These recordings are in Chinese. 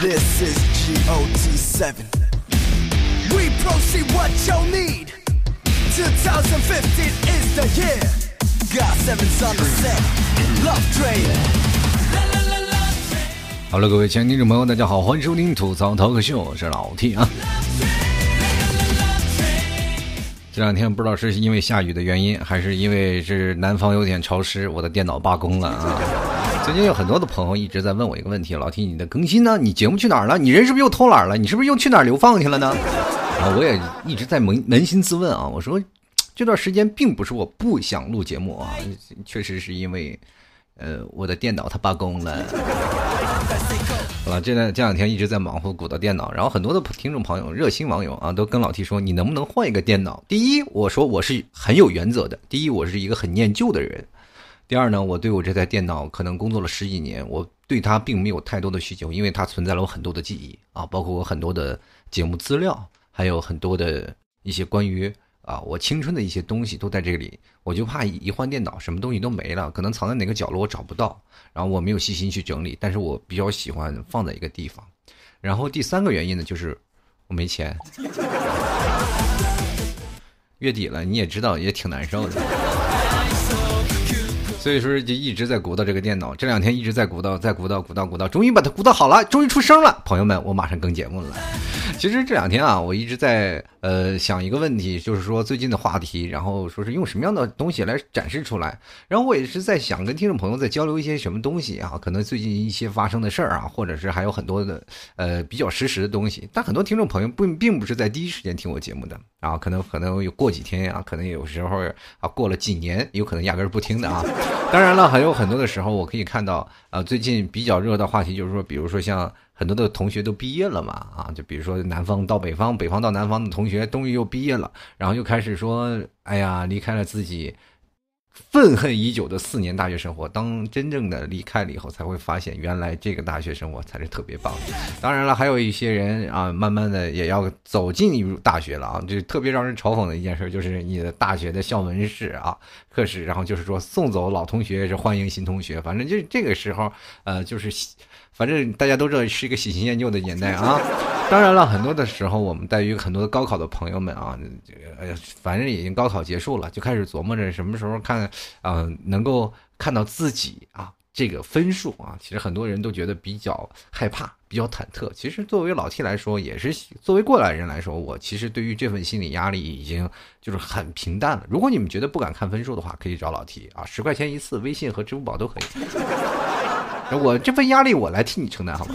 This is GOT7. We proceed what you need. 2015 is the year. Got seven's on the set. Love Train. 好了，各位亲爱的听众朋友，大家好，欢迎收听吐槽淘客秀，我是老 T 啊。这两天不知道是因为下雨的原因，还是因为是南方有点潮湿，我的电脑罢工了啊。最近有很多的朋友一直在问我一个问题：老 T，你的更新呢？你节目去哪儿了？你人是不是又偷懒了？你是不是又去哪儿流放去了呢？啊，我也一直在扪扪心自问啊。我说这段时间并不是我不想录节目啊，确实是因为呃我的电脑它罢工了。好了，这两这两天一直在忙活鼓捣电脑，然后很多的听众朋友、热心网友啊，都跟老 T 说，你能不能换一个电脑？第一，我说我是很有原则的。第一，我是一个很念旧的人。第二呢，我对我这台电脑可能工作了十几年，我对它并没有太多的需求，因为它存在了我很多的记忆啊，包括我很多的节目资料，还有很多的一些关于啊我青春的一些东西都在这里。我就怕一换电脑，什么东西都没了，可能藏在哪个角落我找不到，然后我没有细心去整理。但是我比较喜欢放在一个地方。然后第三个原因呢，就是我没钱。月底了，你也知道，也挺难受的。所以说就一直在鼓捣这个电脑，这两天一直在鼓捣，在鼓捣，鼓捣，鼓捣，终于把它鼓捣好了，终于出声了。朋友们，我马上更节目了。其实这两天啊，我一直在呃想一个问题，就是说最近的话题，然后说是用什么样的东西来展示出来。然后我也是在想跟听众朋友在交流一些什么东西啊，可能最近一些发生的事儿啊，或者是还有很多的呃比较实时的东西。但很多听众朋友并并不是在第一时间听我节目的啊，可能可能有过几天呀，可能有时候啊过了几年，有可能压根儿不听的啊。当然了，还有很多的时候，我可以看到，呃，最近比较热的话题就是说，比如说像很多的同学都毕业了嘛，啊，就比如说南方到北方，北方到南方的同学终于又毕业了，然后又开始说，哎呀，离开了自己愤恨已久的四年大学生活。当真正的离开了以后，才会发现，原来这个大学生活才是特别棒。当然了，还有一些人啊，慢慢的也要走进大学了啊，就特别让人嘲讽的一件事，就是你的大学的校门室啊。课室，然后就是说送走老同学是欢迎新同学，反正就这个时候，呃，就是反正大家都知道是一个喜新厌旧的年代啊。当然了，很多的时候，我们对于很多的高考的朋友们啊，这个哎呀，反正已经高考结束了，就开始琢磨着什么时候看，啊，能够看到自己啊。这个分数啊，其实很多人都觉得比较害怕，比较忐忑。其实作为老 T 来说，也是作为过来人来说，我其实对于这份心理压力已经就是很平淡了。如果你们觉得不敢看分数的话，可以找老 T 啊，十块钱一次，微信和支付宝都可以。我这份压力我来替你承担，好吗？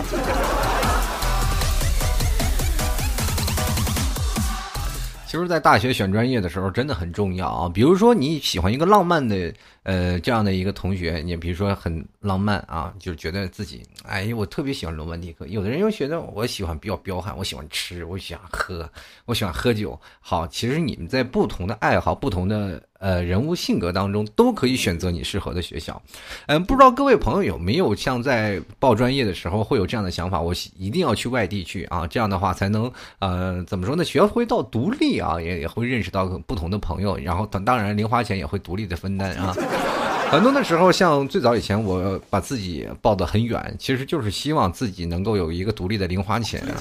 其实，在大学选专业的时候，真的很重要啊。比如说，你喜欢一个浪漫的。呃，这样的一个同学，你比如说很浪漫啊，就觉得自己，哎呀，我特别喜欢罗曼蒂克。有的人又觉得我喜欢比较彪悍，我喜欢吃，我喜欢喝，我喜欢喝酒。好，其实你们在不同的爱好、不同的呃人物性格当中，都可以选择你适合的学校。嗯，不知道各位朋友有没有像在报专业的时候会有这样的想法？我一定要去外地去啊，这样的话才能呃怎么说呢？学会到独立啊，也也会认识到不同的朋友，然后当当然零花钱也会独立的分担啊。很多的时候，像最早以前，我把自己抱得很远，其实就是希望自己能够有一个独立的零花钱啊。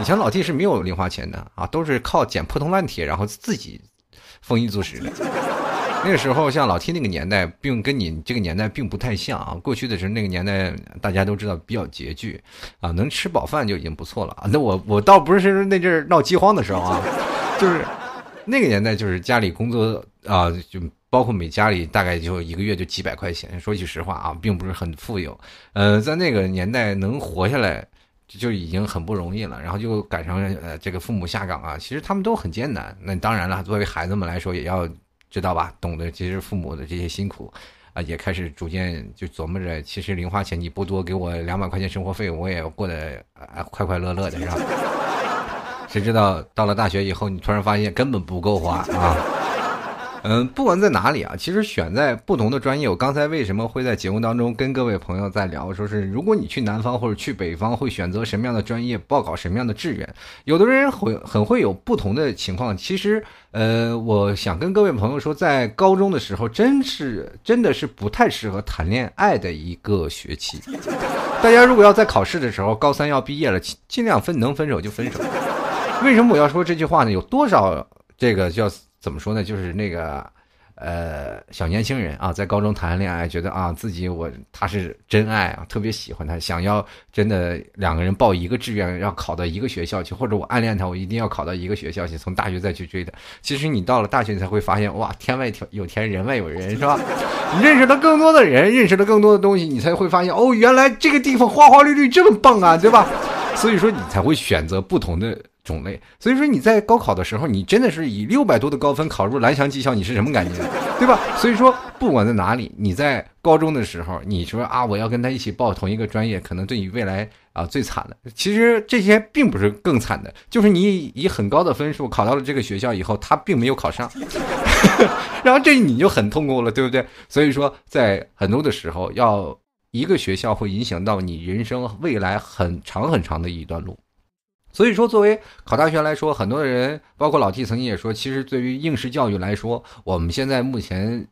以前老弟是没有零花钱的啊，都是靠捡破铜烂铁，然后自己丰衣足食的。那个时候，像老 T 那个年代，并跟你这个年代并不太像啊。过去的时候，那个年代大家都知道比较拮据啊，能吃饱饭就已经不错了啊。那我我倒不是那阵闹饥荒的时候啊，就是那个年代，就是家里工作啊就。包括每家里大概就一个月就几百块钱，说句实话啊，并不是很富有。呃，在那个年代能活下来就已经很不容易了，然后就赶上呃这个父母下岗啊，其实他们都很艰难。那当然了，作为孩子们来说，也要知道吧，懂得其实父母的这些辛苦啊，也开始逐渐就琢磨着，其实零花钱你不多，给我两百块钱生活费，我也过得啊快快乐乐的，是吧？谁知道到了大学以后，你突然发现根本不够花啊！嗯，不管在哪里啊，其实选在不同的专业。我刚才为什么会在节目当中跟各位朋友在聊，说是如果你去南方或者去北方，会选择什么样的专业，报考什么样的志愿？有的人会很会有不同的情况。其实，呃，我想跟各位朋友说，在高中的时候，真是真的是不太适合谈恋爱的一个学期。大家如果要在考试的时候，高三要毕业了，尽尽量分能分手就分手。为什么我要说这句话呢？有多少这个叫怎么说呢？就是那个。呃，小年轻人啊，在高中谈恋爱，觉得啊自己我他是真爱啊，特别喜欢他，想要真的两个人报一个志愿，要考到一个学校去，或者我暗恋他，我一定要考到一个学校去，从大学再去追他。其实你到了大学，你才会发现，哇，天外有天，人外有人，是吧？你认识了更多的人，认识了更多的东西，你才会发现，哦，原来这个地方花花绿绿这么棒啊，对吧？所以说，你才会选择不同的。种类，所以说你在高考的时候，你真的是以六百多的高分考入蓝翔技校，你是什么感觉，对吧？所以说，不管在哪里，你在高中的时候，你说啊，我要跟他一起报同一个专业，可能对你未来啊最惨的。其实这些并不是更惨的，就是你以很高的分数考到了这个学校以后，他并没有考上，然后这你就很痛苦了，对不对？所以说，在很多的时候，要一个学校会影响到你人生未来很长很长的一段路。所以说，作为考大学来说，很多人，包括老 T 曾经也说，其实对于应试教育来说，我们现在目前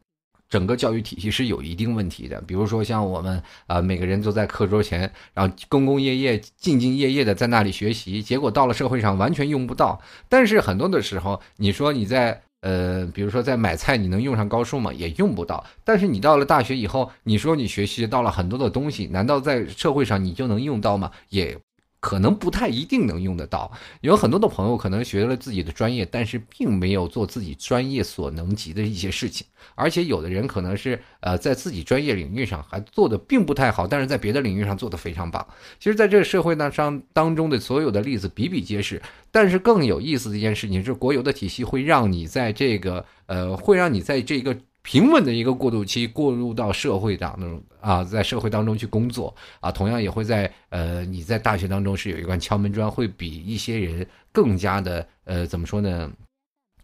整个教育体系是有一定问题的。比如说，像我们啊，每个人都在课桌前，然后兢兢业业、兢兢业业的在那里学习，结果到了社会上完全用不到。但是很多的时候，你说你在呃，比如说在买菜，你能用上高数吗？也用不到。但是你到了大学以后，你说你学习到了很多的东西，难道在社会上你就能用到吗？也。可能不太一定能用得到，有很多的朋友可能学了自己的专业，但是并没有做自己专业所能及的一些事情，而且有的人可能是呃在自己专业领域上还做的并不太好，但是在别的领域上做的非常棒。其实，在这个社会呢上当中的所有的例子比比皆是，但是更有意思的一件事情是，国有的体系会让你在这个呃，会让你在这个。平稳的一个过渡期，过渡到社会当中啊，在社会当中去工作啊，同样也会在呃，你在大学当中是有一块敲门砖，会比一些人更加的呃，怎么说呢，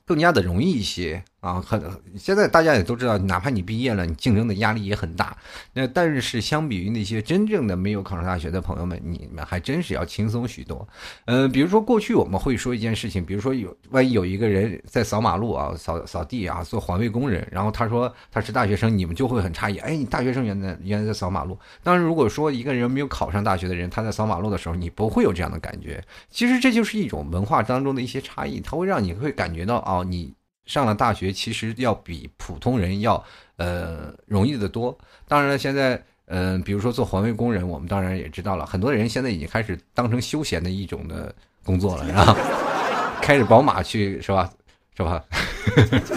更加的容易一些。啊，很现在大家也都知道，哪怕你毕业了，你竞争的压力也很大。那但是相比于那些真正的没有考上大学的朋友们，你们还真是要轻松许多。嗯，比如说过去我们会说一件事情，比如说有万一有一个人在扫马路啊、扫扫地啊、做环卫工人，然后他说他是大学生，你们就会很诧异，哎，你大学生原来原来在扫马路。当然，如果说一个人没有考上大学的人，他在扫马路的时候，你不会有这样的感觉。其实这就是一种文化当中的一些差异，它会让你会感觉到哦，你。上了大学，其实要比普通人要呃容易的多。当然了，现在嗯，比如说做环卫工人，我们当然也知道了，很多人现在已经开始当成休闲的一种的工作了，然后 开着宝马去是吧？是吧？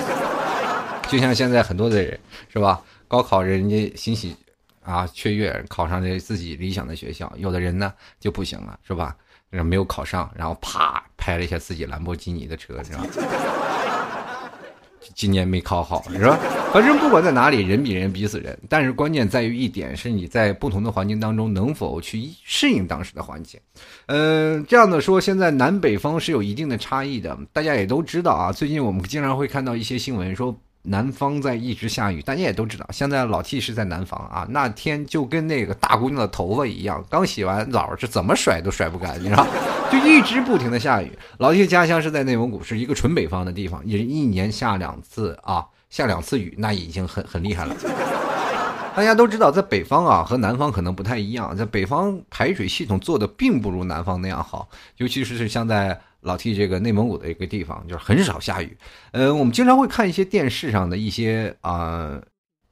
就像现在很多的人是吧？高考人家欣喜啊雀跃，考上了自己理想的学校，有的人呢就不行了，是吧？没有考上，然后啪拍了一下自己兰博基尼的车，是吧？今年没考好是吧？反正不管在哪里，人比人比死人。但是关键在于一点，是你在不同的环境当中能否去适应当时的环境。嗯，这样的说，现在南北方是有一定的差异的。大家也都知道啊，最近我们经常会看到一些新闻说。南方在一直下雨，大家也都知道。现在老 T 是在南方啊，那天就跟那个大姑娘的头发一样，刚洗完澡是怎么甩都甩不干，你知道，就一直不停的下雨。老 T 家乡是在内蒙古，是一个纯北方的地方，也一年下两次啊，下两次雨，那已经很很厉害了。大家都知道，在北方啊和南方可能不太一样，在北方排水系统做的并不如南方那样好，尤其是是像在。老 T 这个内蒙古的一个地方，就是很少下雨。呃，我们经常会看一些电视上的一些啊，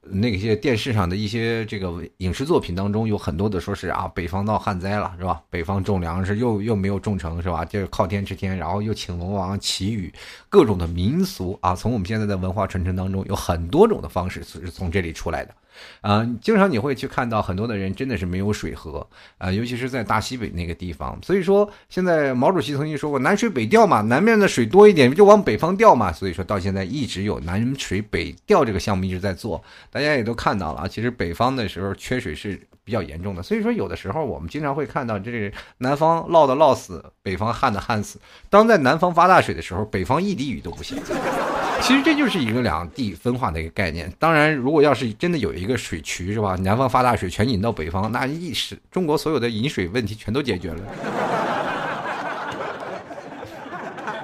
那些电视上的一些这个影视作品当中，有很多的说是啊，北方闹旱灾了，是吧？北方种粮食又又没有种成，是吧？就是靠天吃天，然后又请龙王祈雨，各种的民俗啊，从我们现在的文化传承当中，有很多种的方式是从这里出来的。啊，经常你会去看到很多的人真的是没有水喝啊，尤其是在大西北那个地方。所以说，现在毛主席曾经说过“南水北调”嘛，南面的水多一点就往北方调嘛。所以说到现在一直有南水北调这个项目一直在做，大家也都看到了啊。其实北方的时候缺水是比较严重的，所以说有的时候我们经常会看到，这是南方涝的涝死，北方旱的旱死。当在南方发大水的时候，北方一滴雨都不下。其实这就是一个两地分化的一个概念。当然，如果要是真的有一个水渠，是吧？南方发大水，全引到北方，那一时中国所有的饮水问题全都解决了，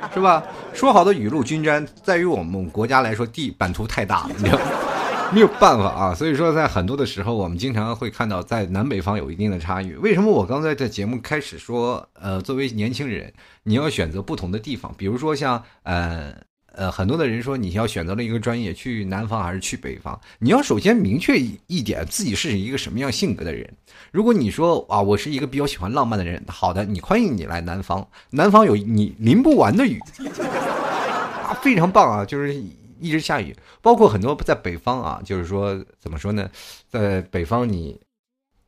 是吧？说好的雨露均沾，在于我们国家来说，地版图太大了，你知道。没有办法啊。所以说，在很多的时候，我们经常会看到在南北方有一定的差异。为什么我刚才在节目开始说，呃，作为年轻人，你要选择不同的地方，比如说像呃。呃，很多的人说你要选择了一个专业，去南方还是去北方？你要首先明确一点，自己是一个什么样性格的人。如果你说啊，我是一个比较喜欢浪漫的人，好的，你欢迎你来南方，南方有你淋不完的雨，啊，非常棒啊，就是一直下雨。包括很多在北方啊，就是说怎么说呢，在北方你，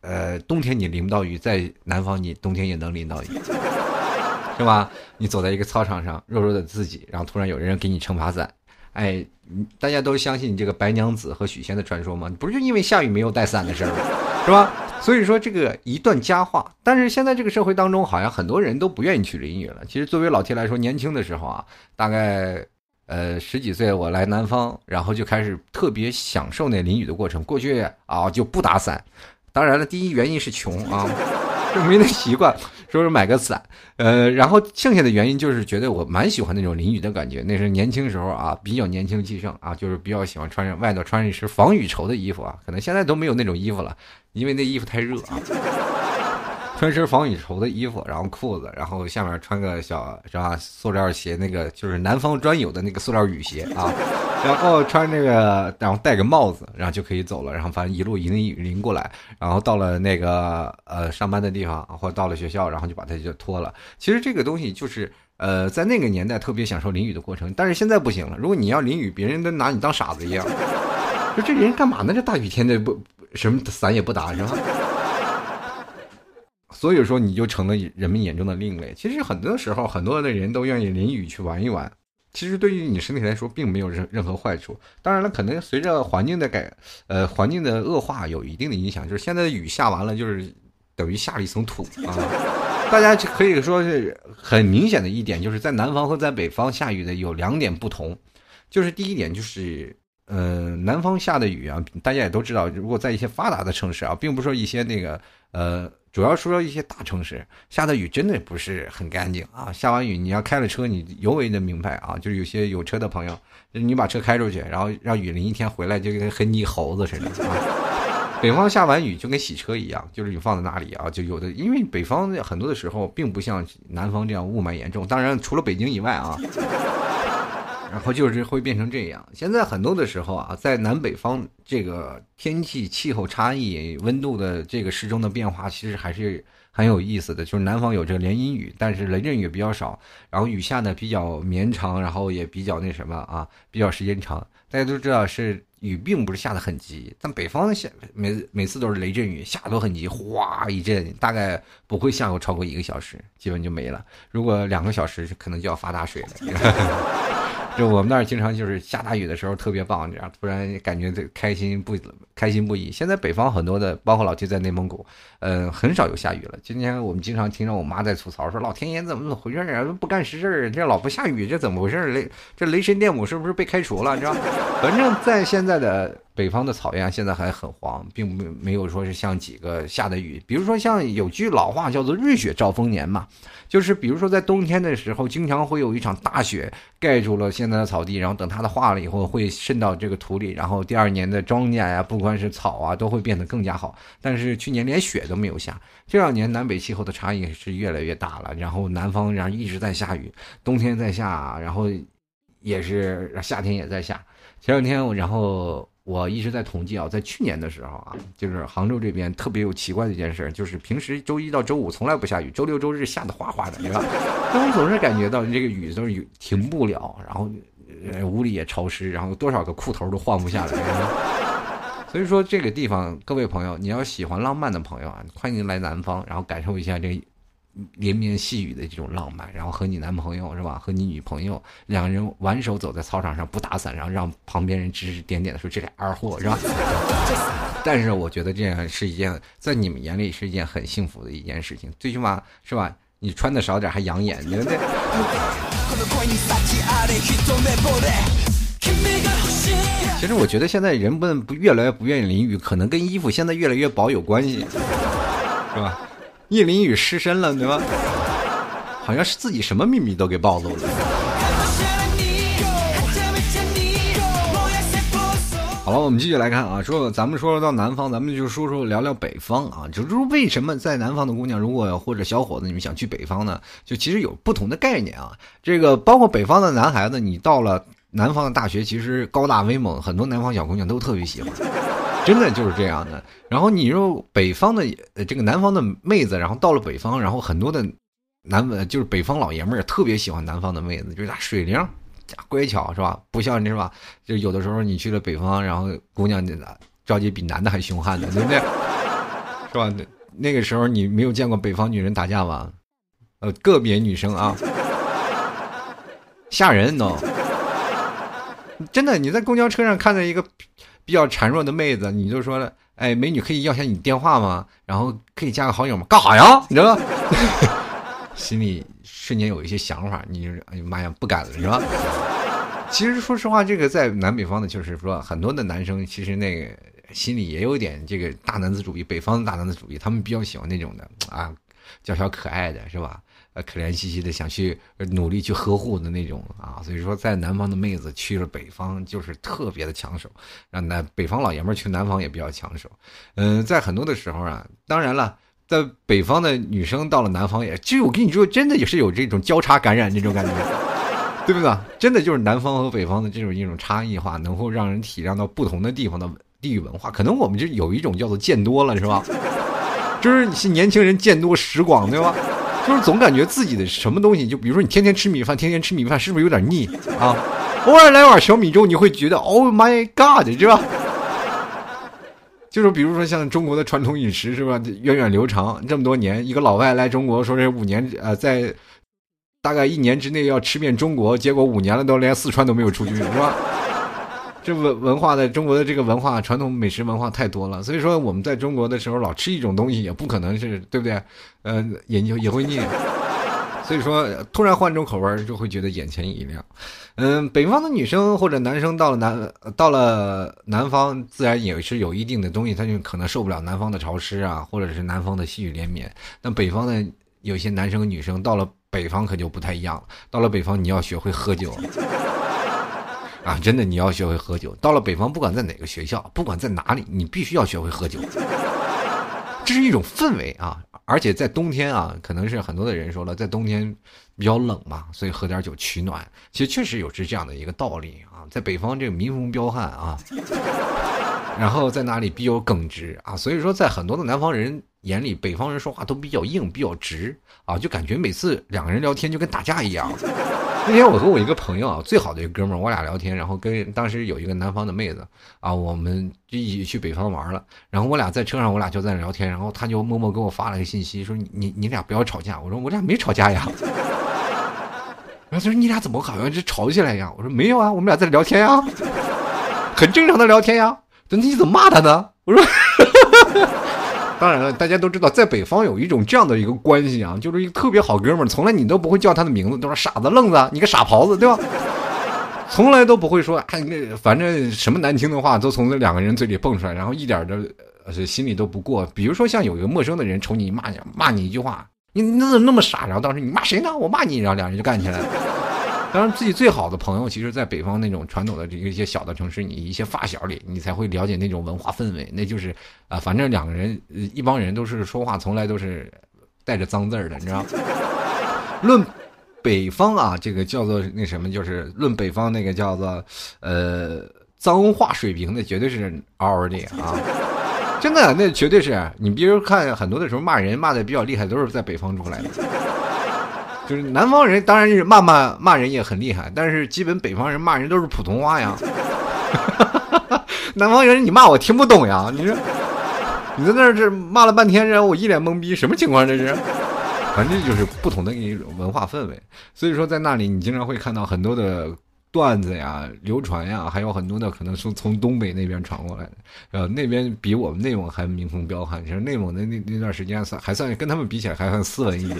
呃，冬天你淋不到雨，在南方你冬天也能淋到雨。是吧？你走在一个操场上，弱弱的自己，然后突然有人给你撑把伞，哎，大家都相信这个白娘子和许仙的传说吗？不是就因为下雨没有带伞的事儿吗？是吧？所以说这个一段佳话。但是现在这个社会当中，好像很多人都不愿意去淋雨了。其实作为老 T 来说，年轻的时候啊，大概呃十几岁，我来南方，然后就开始特别享受那淋雨的过程。过去啊就不打伞，当然了，第一原因是穷啊。就没那习惯，说是买个伞，呃，然后剩下的原因就是觉得我蛮喜欢那种淋雨的感觉。那是年轻时候啊，比较年轻气盛啊，就是比较喜欢穿着外头穿一身防雨绸的衣服啊，可能现在都没有那种衣服了，因为那衣服太热啊。穿身防雨绸的衣服，然后裤子，然后下面穿个小是吧？塑料鞋，那个就是南方专有的那个塑料雨鞋啊。然后穿那个，然后戴个帽子，然后就可以走了。然后反正一路淋雨淋过来，然后到了那个呃上班的地方，或者到了学校，然后就把它就脱了。其实这个东西就是呃在那个年代特别享受淋雨的过程，但是现在不行了。如果你要淋雨，别人都拿你当傻子一样。说这人干嘛呢？这大雨天的不什么伞也不打是吧？所以说，你就成了人们眼中的另类。其实很多时候，很多的人都愿意淋雨去玩一玩。其实对于你身体来说，并没有任任何坏处。当然了，可能随着环境的改，呃，环境的恶化，有一定的影响。就是现在的雨下完了，就是等于下了一层土啊。大家可以说是很明显的一点，就是在南方和在北方下雨的有两点不同。就是第一点就是，呃，南方下的雨啊，大家也都知道，如果在一些发达的城市啊，并不是说一些那个，呃。主要说一些大城市下的雨真的不是很干净啊！下完雨你要开了车，你尤为的明白啊！就是有些有车的朋友，你把车开出去，然后让雨淋一天回来，就跟黑泥猴子似的啊！北方下完雨就跟洗车一样，就是你放在那里啊，就有的，因为北方很多的时候并不像南方这样雾霾严重，当然除了北京以外啊。然后就是会变成这样。现在很多的时候啊，在南北方这个天气、气候差异、温度的这个时钟的变化，其实还是很有意思的。就是南方有这个连阴雨，但是雷阵雨比较少，然后雨下呢比较绵长，然后也比较那什么啊，比较时间长。大家都知道是雨并不是下的很急，但北方下每每次都是雷阵雨，下都很急，哗一阵，大概不会下过超过一个小时，基本就没了。如果两个小时，可能就要发大水了。就我们那儿经常就是下大雨的时候特别棒，这样突然感觉这开心不开心不已。现在北方很多的，包括老提在内蒙古，呃，很少有下雨了。今天我们经常听着我妈在吐槽说：“老天爷怎么怎么回事啊？不干实事这老不下雨，这怎么回事雷这雷神电母是不是被开除了？你知道？反正在现在的。”北方的草原现在还很黄，并没没有说是像几个下的雨，比如说像有句老话叫做“瑞雪兆丰年”嘛，就是比如说在冬天的时候，经常会有一场大雪盖住了现在的草地，然后等它的化了以后，会渗到这个土里，然后第二年的庄稼呀，不管但是草啊，都会变得更加好。但是去年连雪都没有下，这两年南北气候的差异是越来越大了，然后南方然后一直在下雨，冬天在下，然后也是夏天也在下。前两天我然后。我一直在统计啊，在去年的时候啊，就是杭州这边特别有奇怪的一件事，就是平时周一到周五从来不下雨，周六周日下的哗哗的，对吧？但我总是感觉到这个雨都是雨停不了，然后屋里也潮湿，然后多少个裤头都换不下来。所以说这个地方，各位朋友，你要喜欢浪漫的朋友啊，欢迎来南方，然后感受一下这。连绵细雨的这种浪漫，然后和你男朋友是吧？和你女朋友两个人挽手走在操场上，不打伞，然后让旁边人指指点点的说这俩二货是吧？但是我觉得这样是一件在你们眼里是一件很幸福的一件事情，最起码是吧？你穿的少点还养眼，对不对？其实我觉得现在人们不越来越不愿意淋雨，可能跟衣服现在越来越薄有关系，是吧？一淋雨湿身了，对吧？好像是自己什么秘密都给暴露了。好了，我们继续来看啊，说咱们说到南方，咱们就说说聊聊北方啊，就是为什么在南方的姑娘，如果或者小伙子你们想去北方呢？就其实有不同的概念啊。这个包括北方的男孩子，你到了南方的大学，其实高大威猛，很多南方小姑娘都特别喜欢，真的就是这样的。然后你说北方的这个南方的妹子，然后到了北方，然后很多的南就是北方老爷们儿特别喜欢南方的妹子，就是她水灵。乖巧是吧？不像你是吧？就有的时候你去了北方，然后姑娘着急比男的还凶悍呢，对不对？是吧？那那个时候你没有见过北方女人打架吧？呃，个别女生啊，吓人都。真的，你在公交车上看到一个比较孱弱的妹子，你就说了：“哎，美女，可以要下你电话吗？然后可以加个好友吗？”干啥呀？你知道吗？心里瞬间有一些想法，你就哎呀妈呀，不敢了是吧？其实说实话，这个在南北方的，就是说很多的男生其实那个心里也有点这个大男子主义，北方的大男子主义，他们比较喜欢那种的啊，娇小可爱的是吧？呃，可怜兮兮的想去努力去呵护的那种啊，所以说在南方的妹子去了北方就是特别的抢手，让南北方老爷们去南方也比较抢手。嗯，在很多的时候啊，当然了。在北方的女生到了南方也，其实我跟你说，真的也是有这种交叉感染这种感觉，对不对？真的就是南方和北方的这种一种差异化，能够让人体谅到不同的地方的地域文化。可能我们就有一种叫做见多了，是吧？就是你是年轻人见多识广，对吧？就是总感觉自己的什么东西，就比如说你天天吃米饭，天天吃米饭，是不是有点腻啊？偶尔来碗小米粥，你会觉得 Oh my God，是吧？就是比如说像中国的传统饮食是吧，源远流长这么多年，一个老外来中国说这五年呃在大概一年之内要吃遍中国，结果五年了都连四川都没有出去是吧？这文文化的中国的这个文化传统美食文化太多了，所以说我们在中国的时候老吃一种东西也不可能是对不对？呃，也也会腻。所以说，突然换种口味就会觉得眼前一亮。嗯，北方的女生或者男生到了南到了南方，自然也是有一定的东西，他就可能受不了南方的潮湿啊，或者是南方的细雨连绵。那北方的有些男生女生到了北方可就不太一样了。到了北方，你要学会喝酒啊！真的，你要学会喝酒。到了北方，不管在哪个学校，不管在哪里，你必须要学会喝酒。这是一种氛围啊。而且在冬天啊，可能是很多的人说了，在冬天比较冷嘛，所以喝点酒取暖。其实确实有是这样的一个道理啊。在北方这个民风彪悍啊，然后在哪里比较耿直啊，所以说在很多的南方人眼里，北方人说话都比较硬、比较直啊，就感觉每次两个人聊天就跟打架一样。那天我和我一个朋友啊，最好的一个哥们儿，我俩聊天，然后跟当时有一个南方的妹子啊，我们就一起去北方玩了。然后我俩在车上，我俩就在那聊天，然后他就默默给我发了个信息，说你你俩不要吵架。我说我俩没吵架呀。然后他说你俩怎么好像是吵起来一样？我说没有啊，我们俩在聊天呀，很正常的聊天呀。那你怎么骂他呢？我说。当然了，大家都知道，在北方有一种这样的一个关系啊，就是一个特别好哥们，从来你都不会叫他的名字，都说傻子、愣子，你个傻狍子，对吧？从来都不会说，哎，那反正什么难听的话都从这两个人嘴里蹦出来，然后一点的心里都不过。比如说像有一个陌生的人瞅你骂你，骂你一句话，你那怎么那么傻？然后当时你骂谁呢？我骂你，然后两人就干起来了。当然，自己最好的朋友，其实，在北方那种传统的这一些小的城市，你一些发小里，你才会了解那种文化氛围。那就是啊，反正两个人，一帮人都是说话，从来都是带着脏字儿的，你知道？论北方啊，这个叫做那什么，就是论北方那个叫做呃脏话水平的，绝对是嗷嗷的啊！真的，那绝对是你，比如看很多的时候骂人骂的比较厉害，都是在北方出来的。就是南方人，当然是骂骂骂人也很厉害，但是基本北方人骂人都是普通话呀。南方人你骂我听不懂呀，你说你在那儿这骂了半天，然后我一脸懵逼，什么情况这是？反正就是不同的一种文化氛围，所以说在那里你经常会看到很多的段子呀、流传呀，还有很多的可能是从东北那边传过来的，呃，那边比我们内蒙还民风彪悍，其实内蒙的那那段时间算还算跟他们比起来还算斯文一点。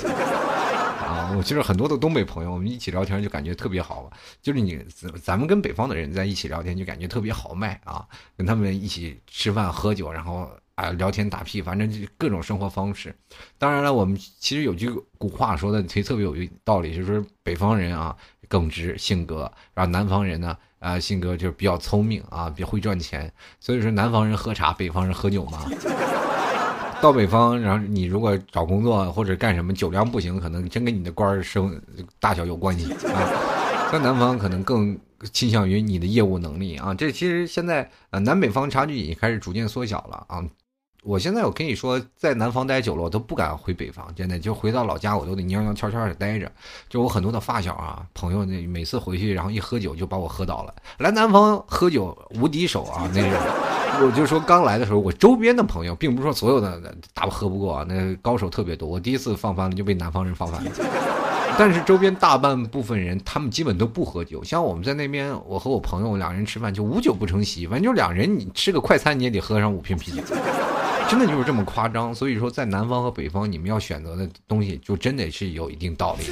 啊，我其实很多的东北朋友，我们一起聊天就感觉特别好。就是你，咱们跟北方的人在一起聊天就感觉特别豪迈啊。跟他们一起吃饭喝酒，然后啊聊天打屁，反正就各种生活方式。当然了，我们其实有句古话说的其实特别有道理，就是北方人啊耿直性格，然后南方人呢啊，性格就是比较聪明啊，比较会赚钱。所以说，南方人喝茶，北方人喝酒嘛。到北方，然后你如果找工作或者干什么，酒量不行，可能真跟你的官儿升大小有关系啊。在南方，可能更倾向于你的业务能力啊。这其实现在呃，南北方差距已经开始逐渐缩小了啊。我现在我跟你说，在南方待久了，我都不敢回北方。真的，就回到老家，我都得蔫蔫悄悄的待着。就我很多的发小啊、朋友，那每次回去，然后一喝酒就把我喝倒了。来南方喝酒无敌手啊，那是。我就说刚来的时候，我周边的朋友，并不是说所有的打喝不过啊，那高手特别多。我第一次放翻了，就被南方人放翻了。但是周边大半部分人，他们基本都不喝酒。像我们在那边，我和我朋友两人吃饭，就无酒不成席。反正就两人，你吃个快餐，你也得喝上五瓶啤酒。真的就是这么夸张，所以说在南方和北方，你们要选择的东西就真得是有一定道理。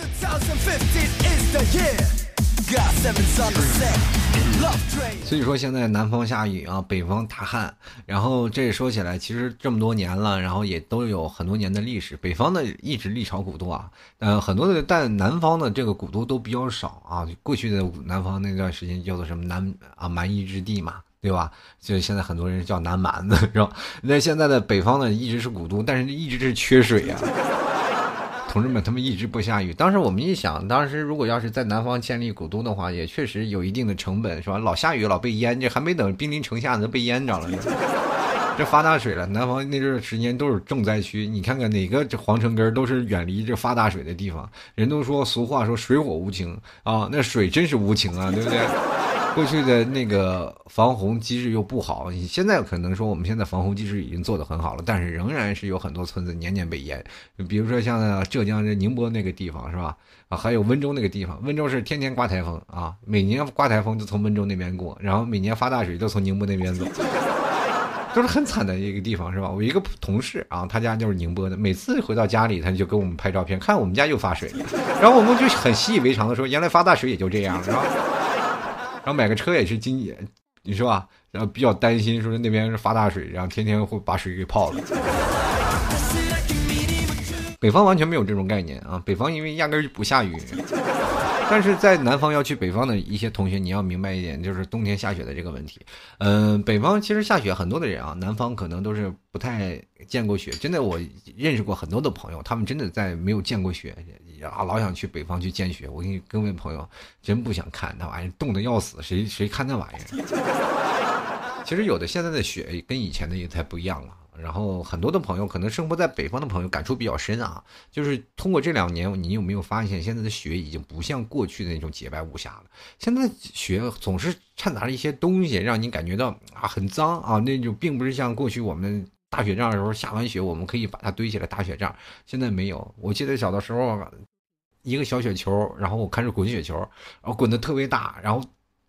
所以说现在南方下雨啊，北方大旱，然后这说起来，其实这么多年了，然后也都有很多年的历史。北方的一直历朝古都啊，呃，很多的，但南方的这个古都都比较少啊。过去的南方那段时间叫做什么南啊蛮夷之地嘛。对吧？就现在很多人叫南蛮子，是吧？那现在的北方呢，一直是古都，但是一直是缺水啊。同志们，他们一直不下雨。当时我们一想，当时如果要是在南方建立古都的话，也确实有一定的成本，是吧？老下雨，老被淹，这还没等兵临城下，都被淹着了。这发大水了，南方那阵时间都是重灾区。你看看哪个这皇城根都是远离这发大水的地方。人都说俗话说水火无情啊，那水真是无情啊，对不对？过去的那个防洪机制又不好，你现在可能说我们现在防洪机制已经做得很好了，但是仍然是有很多村子年年被淹。比如说像浙江这宁波那个地方是吧？啊，还有温州那个地方，温州是天天刮台风啊，每年刮台风就从温州那边过，然后每年发大水都从宁波那边走，都是很惨的一个地方是吧？我一个同事啊，他家就是宁波的，每次回到家里他就给我们拍照片，看我们家又发水了，然后我们就很习以为常的说，原来发大水也就这样，是吧？然后买个车也是今年，你说吧？然后比较担心，说那边是发大水，然后天天会把水给泡了。北方完全没有这种概念啊！北方因为压根就不下雨，但是在南方要去北方的一些同学，你要明白一点，就是冬天下雪的这个问题。嗯，北方其实下雪很多的人啊，南方可能都是不太见过雪。真的，我认识过很多的朋友，他们真的在没有见过雪。啊，老想去北方去见雪。我跟你各位朋友，真不想看那玩意儿，冻得要死，谁谁看那玩意儿？其实有的现在的雪跟以前的也太不一样了。然后很多的朋友可能生活在北方的朋友感触比较深啊，就是通过这两年，你有没有发现现在的雪已经不像过去的那种洁白无瑕了？现在雪总是掺杂了一些东西，让你感觉到啊很脏啊，那种并不是像过去我们。打雪仗的时候，下完雪我们可以把它堆起来打雪仗。现在没有。我记得小的时候，一个小雪球，然后我开始滚雪球，然后滚的特别大，然后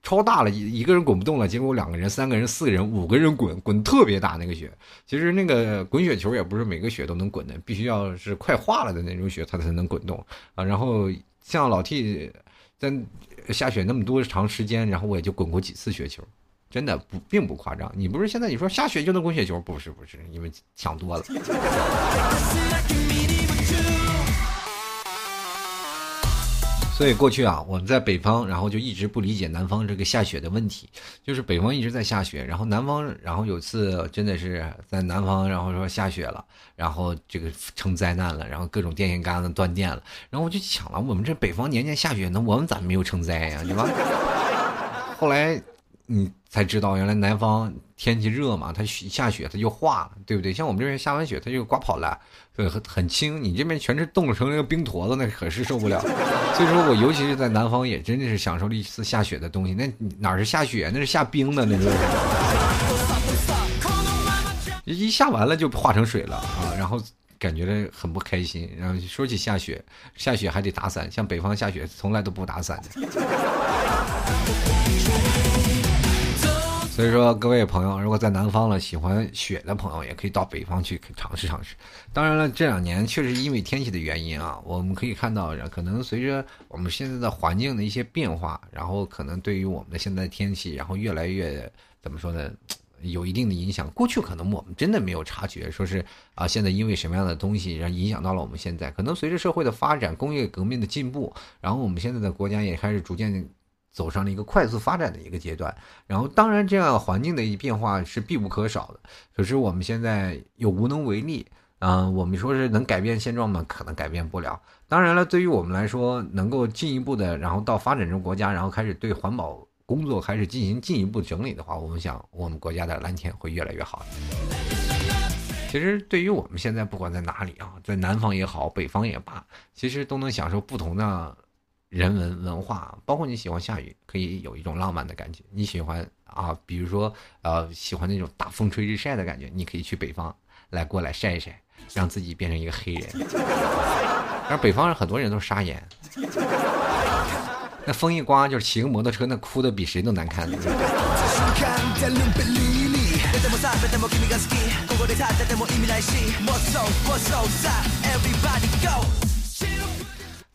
超大了，一一个人滚不动了，结果两个人、三个人、四个人、五个人滚，滚特别大那个雪。其实那个滚雪球也不是每个雪都能滚的，必须要是快化了的那种雪，它才能滚动啊。然后像老 T 在下雪那么多长时间，然后我也就滚过几次雪球。真的不并不夸张，你不是现在你说下雪就能滚雪球？不是不是，你们想多了。所以过去啊，我们在北方，然后就一直不理解南方这个下雪的问题。就是北方一直在下雪，然后南方，然后有次真的是在南方，然后说下雪了，然后这个成灾难了，然后各种电线杆子断电了。然后我就想了，我们这北方年年下雪，那我们咋没有成灾呀？对吧？后来。你才知道，原来南方天气热嘛，它雪下雪它就化了，对不对？像我们这边下完雪，它就刮跑了，对，很很轻。你这边全是冻成那个冰坨子，那可是受不了。所以说我尤其是在南方，也真的是享受了一次下雪的东西。那哪是下雪，那是下冰的，那是。一下完了就化成水了啊，然后感觉很不开心。然后说起下雪，下雪还得打伞，像北方下雪从来都不打伞的。所以说，各位朋友，如果在南方了喜欢雪的朋友，也可以到北方去尝试尝试。当然了，这两年确实因为天气的原因啊，我们可以看到，可能随着我们现在的环境的一些变化，然后可能对于我们的现在天气，然后越来越怎么说呢，有一定的影响。过去可能我们真的没有察觉，说是啊，现在因为什么样的东西，然后影响到了我们现在。可能随着社会的发展，工业革命的进步，然后我们现在的国家也开始逐渐。走上了一个快速发展的一个阶段。然后，当然这样环境的一变化是必不可少的，可是我们现在又无能为力。嗯，我们说是能改变现状吗？可能改变不了。当然了，对于我们来说，能够进一步的，然后到发展中国家，然后开始对环保工作开始进行进一步整理的话，我们想，我们国家的蓝天会越来越好。其实，对于我们现在不管在哪里啊，在南方也好，北方也罢，其实都能享受不同的人文文化。包括你喜欢下雨，可以有一种浪漫的感觉；你喜欢啊，比如说呃，喜欢那种大风吹日晒的感觉，你可以去北方来过来晒一晒。让自己变成一个黑人，但是北方人很多人都是沙眼，那风一刮就是骑个摩托车，那哭的比谁都难看。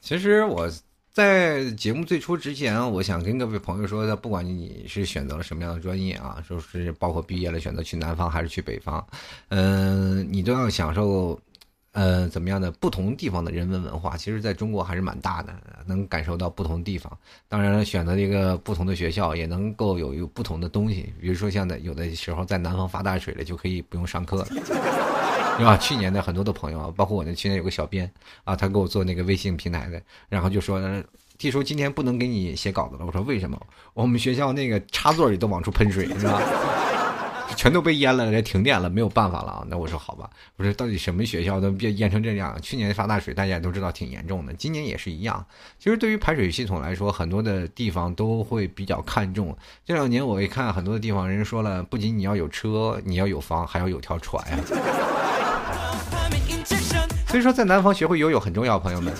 其实我在节目最初之前，我想跟各位朋友说的，不管你是选择了什么样的专业啊，就是包括毕业了选择去南方还是去北方，嗯，你都要享受，呃，怎么样的不同地方的人文文化。其实，在中国还是蛮大的，能感受到不同地方。当然，选择一个不同的学校，也能够有有不同的东西。比如说，像在有的时候在南方发大水了，就可以不用上课了。对吧？去年的很多的朋友啊，包括我那去年有个小编啊，他给我做那个微信平台的，然后就说，T 叔今天不能给你写稿子了。我说为什么？我们学校那个插座里都往出喷水，是吧？全都被淹了，这停电了，没有办法了啊。那我说好吧，我说到底什么学校都别淹成这样？去年发大水，大家也都知道挺严重的，今年也是一样。其实对于排水系统来说，很多的地方都会比较看重。这两年我一看很多的地方，人说了，不仅你要有车，你要有房，还要有条船呀。所以说，在南方学会游泳很重要，朋友们。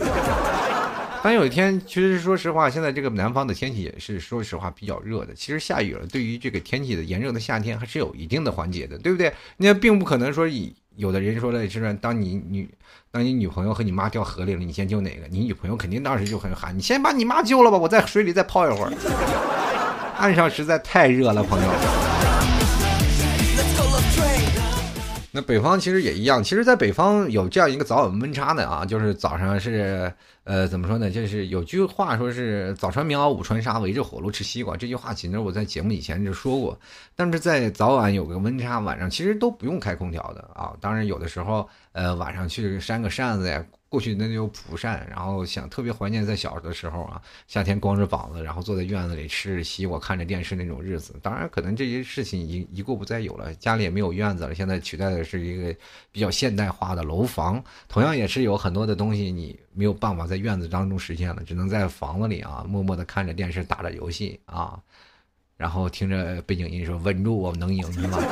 但有一天，其实说实话，现在这个南方的天气也是说实话比较热的。其实下雨了，对于这个天气的炎热的夏天还是有一定的缓解的，对不对？那并不可能说，以有的人说了，是当你女当你女朋友和你妈掉河里了，你先救哪个？你女朋友肯定当时就很喊：“你先把你妈救了吧，我在水里再泡一会儿。”岸上实在太热了，朋友。那北方其实也一样，其实，在北方有这样一个早晚温差的啊，就是早上是，呃，怎么说呢？就是有句话说是“早穿棉袄，午穿纱，围着火炉吃西瓜”。这句话其实我在节目以前就说过，但是在早晚有个温差，晚上其实都不用开空调的啊。当然，有的时候，呃，晚上去扇个扇子呀。过去那就蒲扇，然后想特别怀念在小的时候啊，夏天光着膀子，然后坐在院子里吃着西瓜，看着电视那种日子。当然，可能这些事情已一过不再有了，家里也没有院子了，现在取代的是一个比较现代化的楼房。同样也是有很多的东西你没有办法在院子当中实现了，只能在房子里啊，默默的看着电视，打着游戏啊，然后听着背景音说“稳住，我能赢”，是吧？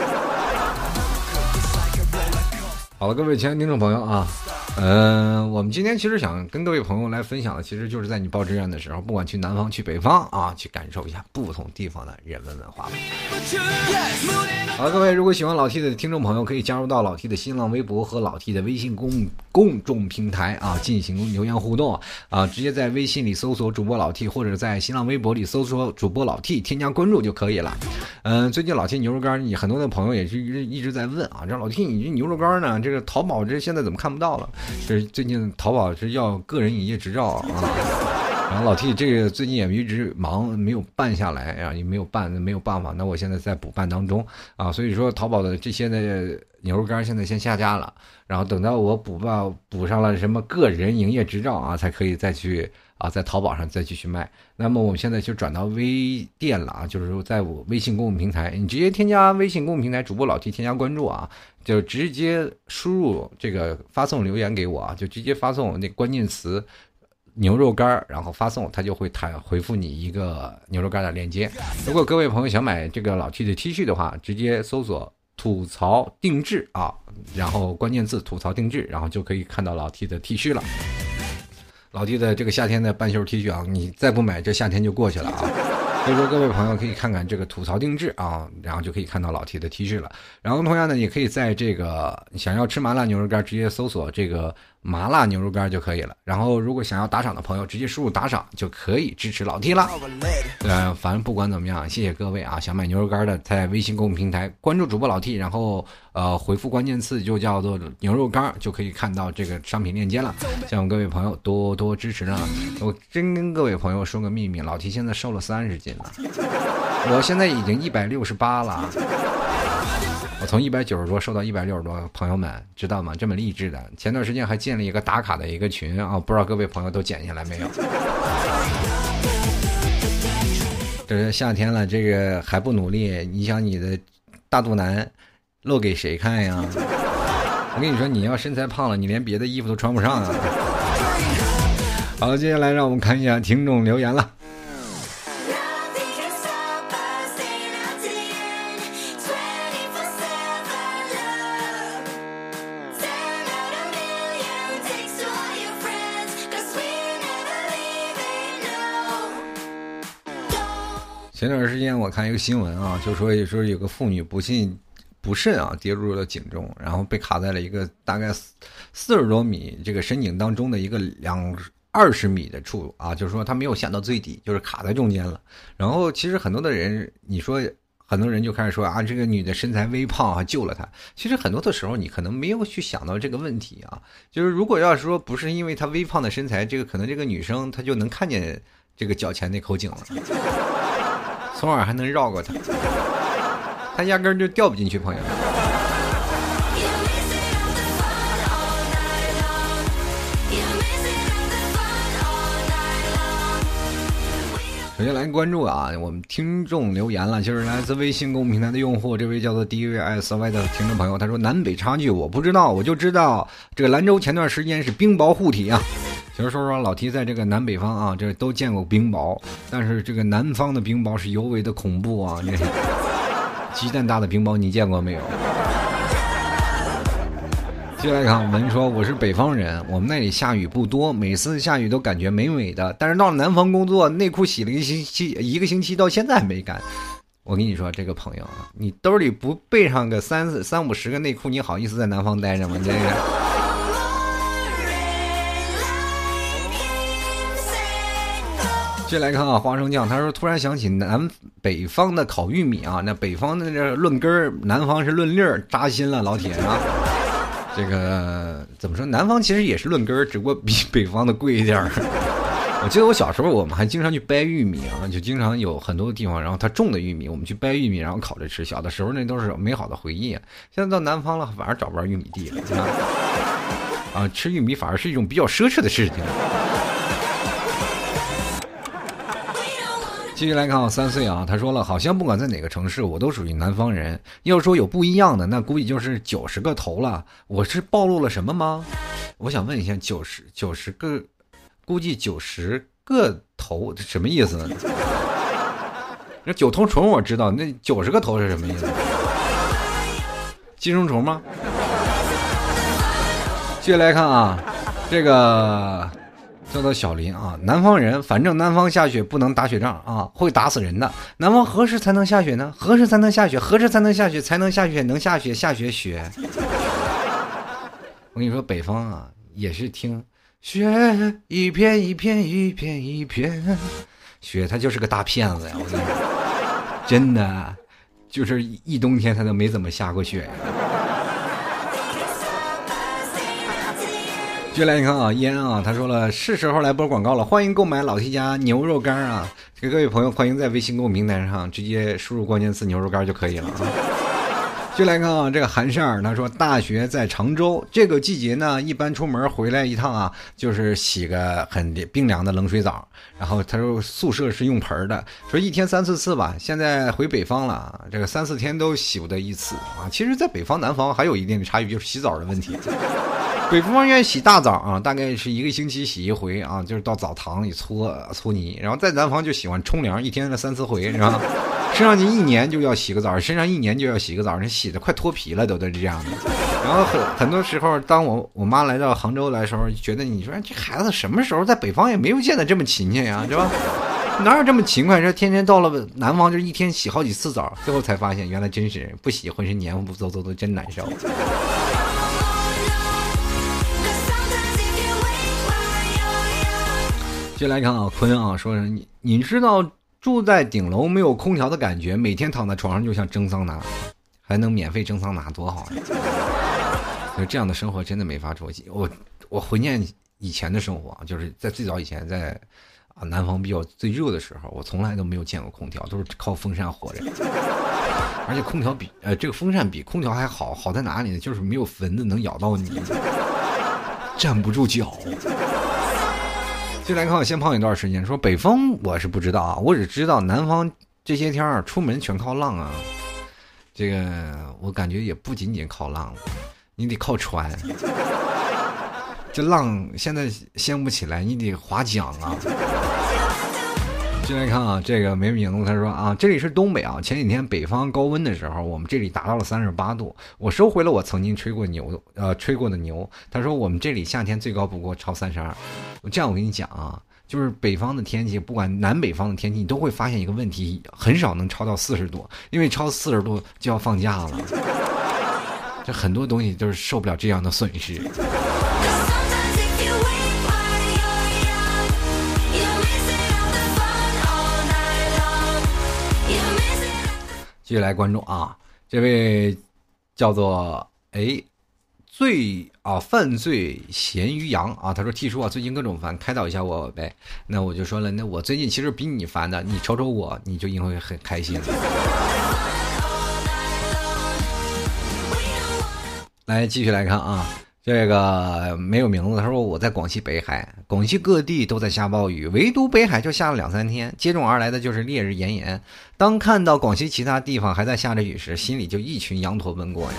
好了，各位亲爱的听众朋友啊。嗯，我们今天其实想跟各位朋友来分享的，其实就是在你报志愿的时候，不管去南方去北方啊，去感受一下不同地方的人文文化。好，各位，如果喜欢老 T 的听众朋友，可以加入到老 T 的新浪微博和老 T 的微信公公众平台啊，进行留言互动啊，直接在微信里搜索主播老 T，或者在新浪微博里搜索主播老 T，添加关注就可以了。嗯，最近老 T 牛肉干，你很多的朋友也是一直一直在问啊，这老 T 你这牛肉干呢，这个淘宝这现在怎么看不到了？是最近淘宝是要个人营业执照啊，然后老 T 这个最近也一直忙，没有办下来啊，也没有办，没有办法。那我现在在补办当中啊，所以说淘宝的这些的牛肉干现在先下架了，然后等到我补办补上了什么个人营业执照啊，才可以再去啊，在淘宝上再继续卖。那么我们现在就转到微店了啊，就是说在我微信公众平台，你直接添加微信公众平台主播老 T 添加关注啊。就直接输入这个发送留言给我啊，就直接发送那关键词牛肉干然后发送，他就会弹回复你一个牛肉干的链接。如果各位朋友想买这个老 T 的 T 恤的话，直接搜索吐槽定制啊，然后关键字吐槽定制，然后就可以看到老 T 的 T 恤了。老弟的这个夏天的半袖 T 恤啊，你再不买，这夏天就过去了啊。所以说，各位朋友可以看看这个吐槽定制啊，然后就可以看到老 T 的 T 恤了。然后同样呢，也可以在这个想要吃麻辣牛肉干，直接搜索这个麻辣牛肉干就可以了。然后，如果想要打赏的朋友，直接输入打赏就可以支持老 T 了。呃，反正不管怎么样，谢谢各位啊！想买牛肉干的，在微信公众平台关注主播老 T，然后呃回复关键词就叫做牛肉干，就可以看到这个商品链接了。希望各位朋友多多支持啊！我真跟各位朋友说个秘密，老 T 现在瘦了三十斤了，我现在已经一百六十八了。我从一百九十多瘦到一百六十多，朋友们知道吗？这么励志的。前段时间还建了一个打卡的一个群啊，不知道各位朋友都减下来没有？这是夏天了，这个还不努力，你想你的大肚腩露给谁看呀？我跟你说，你要身材胖了，你连别的衣服都穿不上啊。好了，接下来让我们看一下听众留言了。前段时间我看一个新闻啊，就说说有个妇女不幸不慎啊跌入了井中，然后被卡在了一个大概四四十多米这个深井当中的一个两二十米的处啊，就是说她没有下到最底，就是卡在中间了。然后其实很多的人，你说很多人就开始说啊，这个女的身材微胖啊，救了她。其实很多的时候你可能没有去想到这个问题啊，就是如果要是说不是因为她微胖的身材，这个可能这个女生她就能看见这个脚前那口井了。从而还能绕过他，他压根儿就掉不进去，朋友。首先来关注啊，我们听众留言了，就是来自微信公众平台的用户，这位叫做 D V S Y 的听众朋友，他说南北差距我不知道，我就知道这个兰州前段时间是冰雹护体啊。其实说说老提在这个南北方啊，这都见过冰雹，但是这个南方的冰雹是尤为的恐怖啊！这鸡蛋大的冰雹你见过没有？接下来看文说我是北方人，我们那里下雨不多，每次下雨都感觉美美的，但是到了南方工作，内裤洗了一星期，一个星期到现在还没干。我跟你说，这个朋友啊，你兜里不备上个三四三五十个内裤，你好意思在南方待着吗？这个。接来看啊，花生酱，他说突然想起南北方的烤玉米啊，那北方的这论根儿，南方是论粒儿，扎心了，老铁啊。这个怎么说？南方其实也是论根儿，只不过比北方的贵一点儿。我记得我小时候，我们还经常去掰玉米啊，就经常有很多地方，然后他种的玉米，我们去掰玉米，然后烤着吃。小的时候那都是美好的回忆。现在到南方了，反而找不着玉米地了啊，吃玉米反而是一种比较奢侈的事情。继续来看啊，三岁啊，他说了，好像不管在哪个城市，我都属于南方人。要说有不一样的，那估计就是九十个头了。我是暴露了什么吗？我想问一下，九十九十个，估计九十个头什么意思呢？那九头虫我知道，那九十个头是什么意思？寄生虫吗？继续来看啊，这个。叫做小林啊，南方人，反正南方下雪不能打雪仗啊，会打死人的。南方何时才能下雪呢？何时才能下雪？何时才能下雪？才能下雪？能下雪？下雪雪。我跟你说，北方啊，也是听雪一片一片一片一片雪，他就是个大骗子呀！我跟你说，真的，就是一冬天他都没怎么下过雪。接下来你看啊，烟啊，他说了是时候来播广告了，欢迎购买老 T 家牛肉干啊！给各位朋友，欢迎在微信购物平台上直接输入关键词“牛肉干”就可以了啊。就来看啊，这个韩善儿他说，大学在常州，这个季节呢，一般出门回来一趟啊，就是洗个很冰凉的冷水澡。然后他说宿舍是用盆的，说一天三四次吧。现在回北方了，这个三四天都洗不得一次啊。其实，在北方南方还有一定的差距，就是洗澡的问题。北方愿意洗大澡啊，大概是一个星期洗一回啊，就是到澡堂里搓搓泥。然后在南方就喜欢冲凉，一天三四回，是吧？身上你一年就要洗个澡，身上一年就要洗个澡，人洗的快脱皮了，都都是这样的。然后很很多时候，当我我妈来到杭州来的时候，觉得你说这孩子什么时候在北方也没有见得这么勤勤呀，啊是吧？哪有这么勤快？说天天到了南方就一天洗好几次澡，最后才发现原来真是不洗浑身黏糊不嗖嗖的，真难受。接来看啊，坤啊，说你你知道住在顶楼没有空调的感觉，每天躺在床上就像蒸桑拿，还能免费蒸桑拿，多好呀！就这样的生活真的没法出去。我我怀念以前的生活，就是在最早以前，在啊南方比较最热的时候，我从来都没有见过空调，都是靠风扇活着。而且空调比呃这个风扇比空调还好，好在哪里呢？就是没有蚊子能咬到你，站不住脚。进来看我先胖一段时间，说北方我是不知道啊，我只知道南方这些天儿出门全靠浪啊。这个我感觉也不仅仅靠浪，你得靠船。这浪现在掀不起来，你得划桨啊。进来看啊，这个没名字。他说啊，这里是东北啊。前几天北方高温的时候，我们这里达到了三十八度。我收回了我曾经吹过牛，呃，吹过的牛。他说我们这里夏天最高不过超三十二。这样我跟你讲啊，就是北方的天气，不管南北方的天气，你都会发现一个问题，很少能超到四十度，因为超四十度就要放假了。这很多东西都是受不了这样的损失。继续来关注啊，这位叫做哎罪啊犯罪咸鱼羊啊，他说 T 叔啊，最近各种烦，开导一下我呗。那我就说了，那我最近其实比你烦的，你瞅瞅我，你就应该会很开心。来继续来看啊。这个没有名字。他说我在广西北海，广西各地都在下暴雨，唯独北海就下了两三天，接踵而来的就是烈日炎炎。当看到广西其他地方还在下着雨时，心里就一群羊驼奔过呀。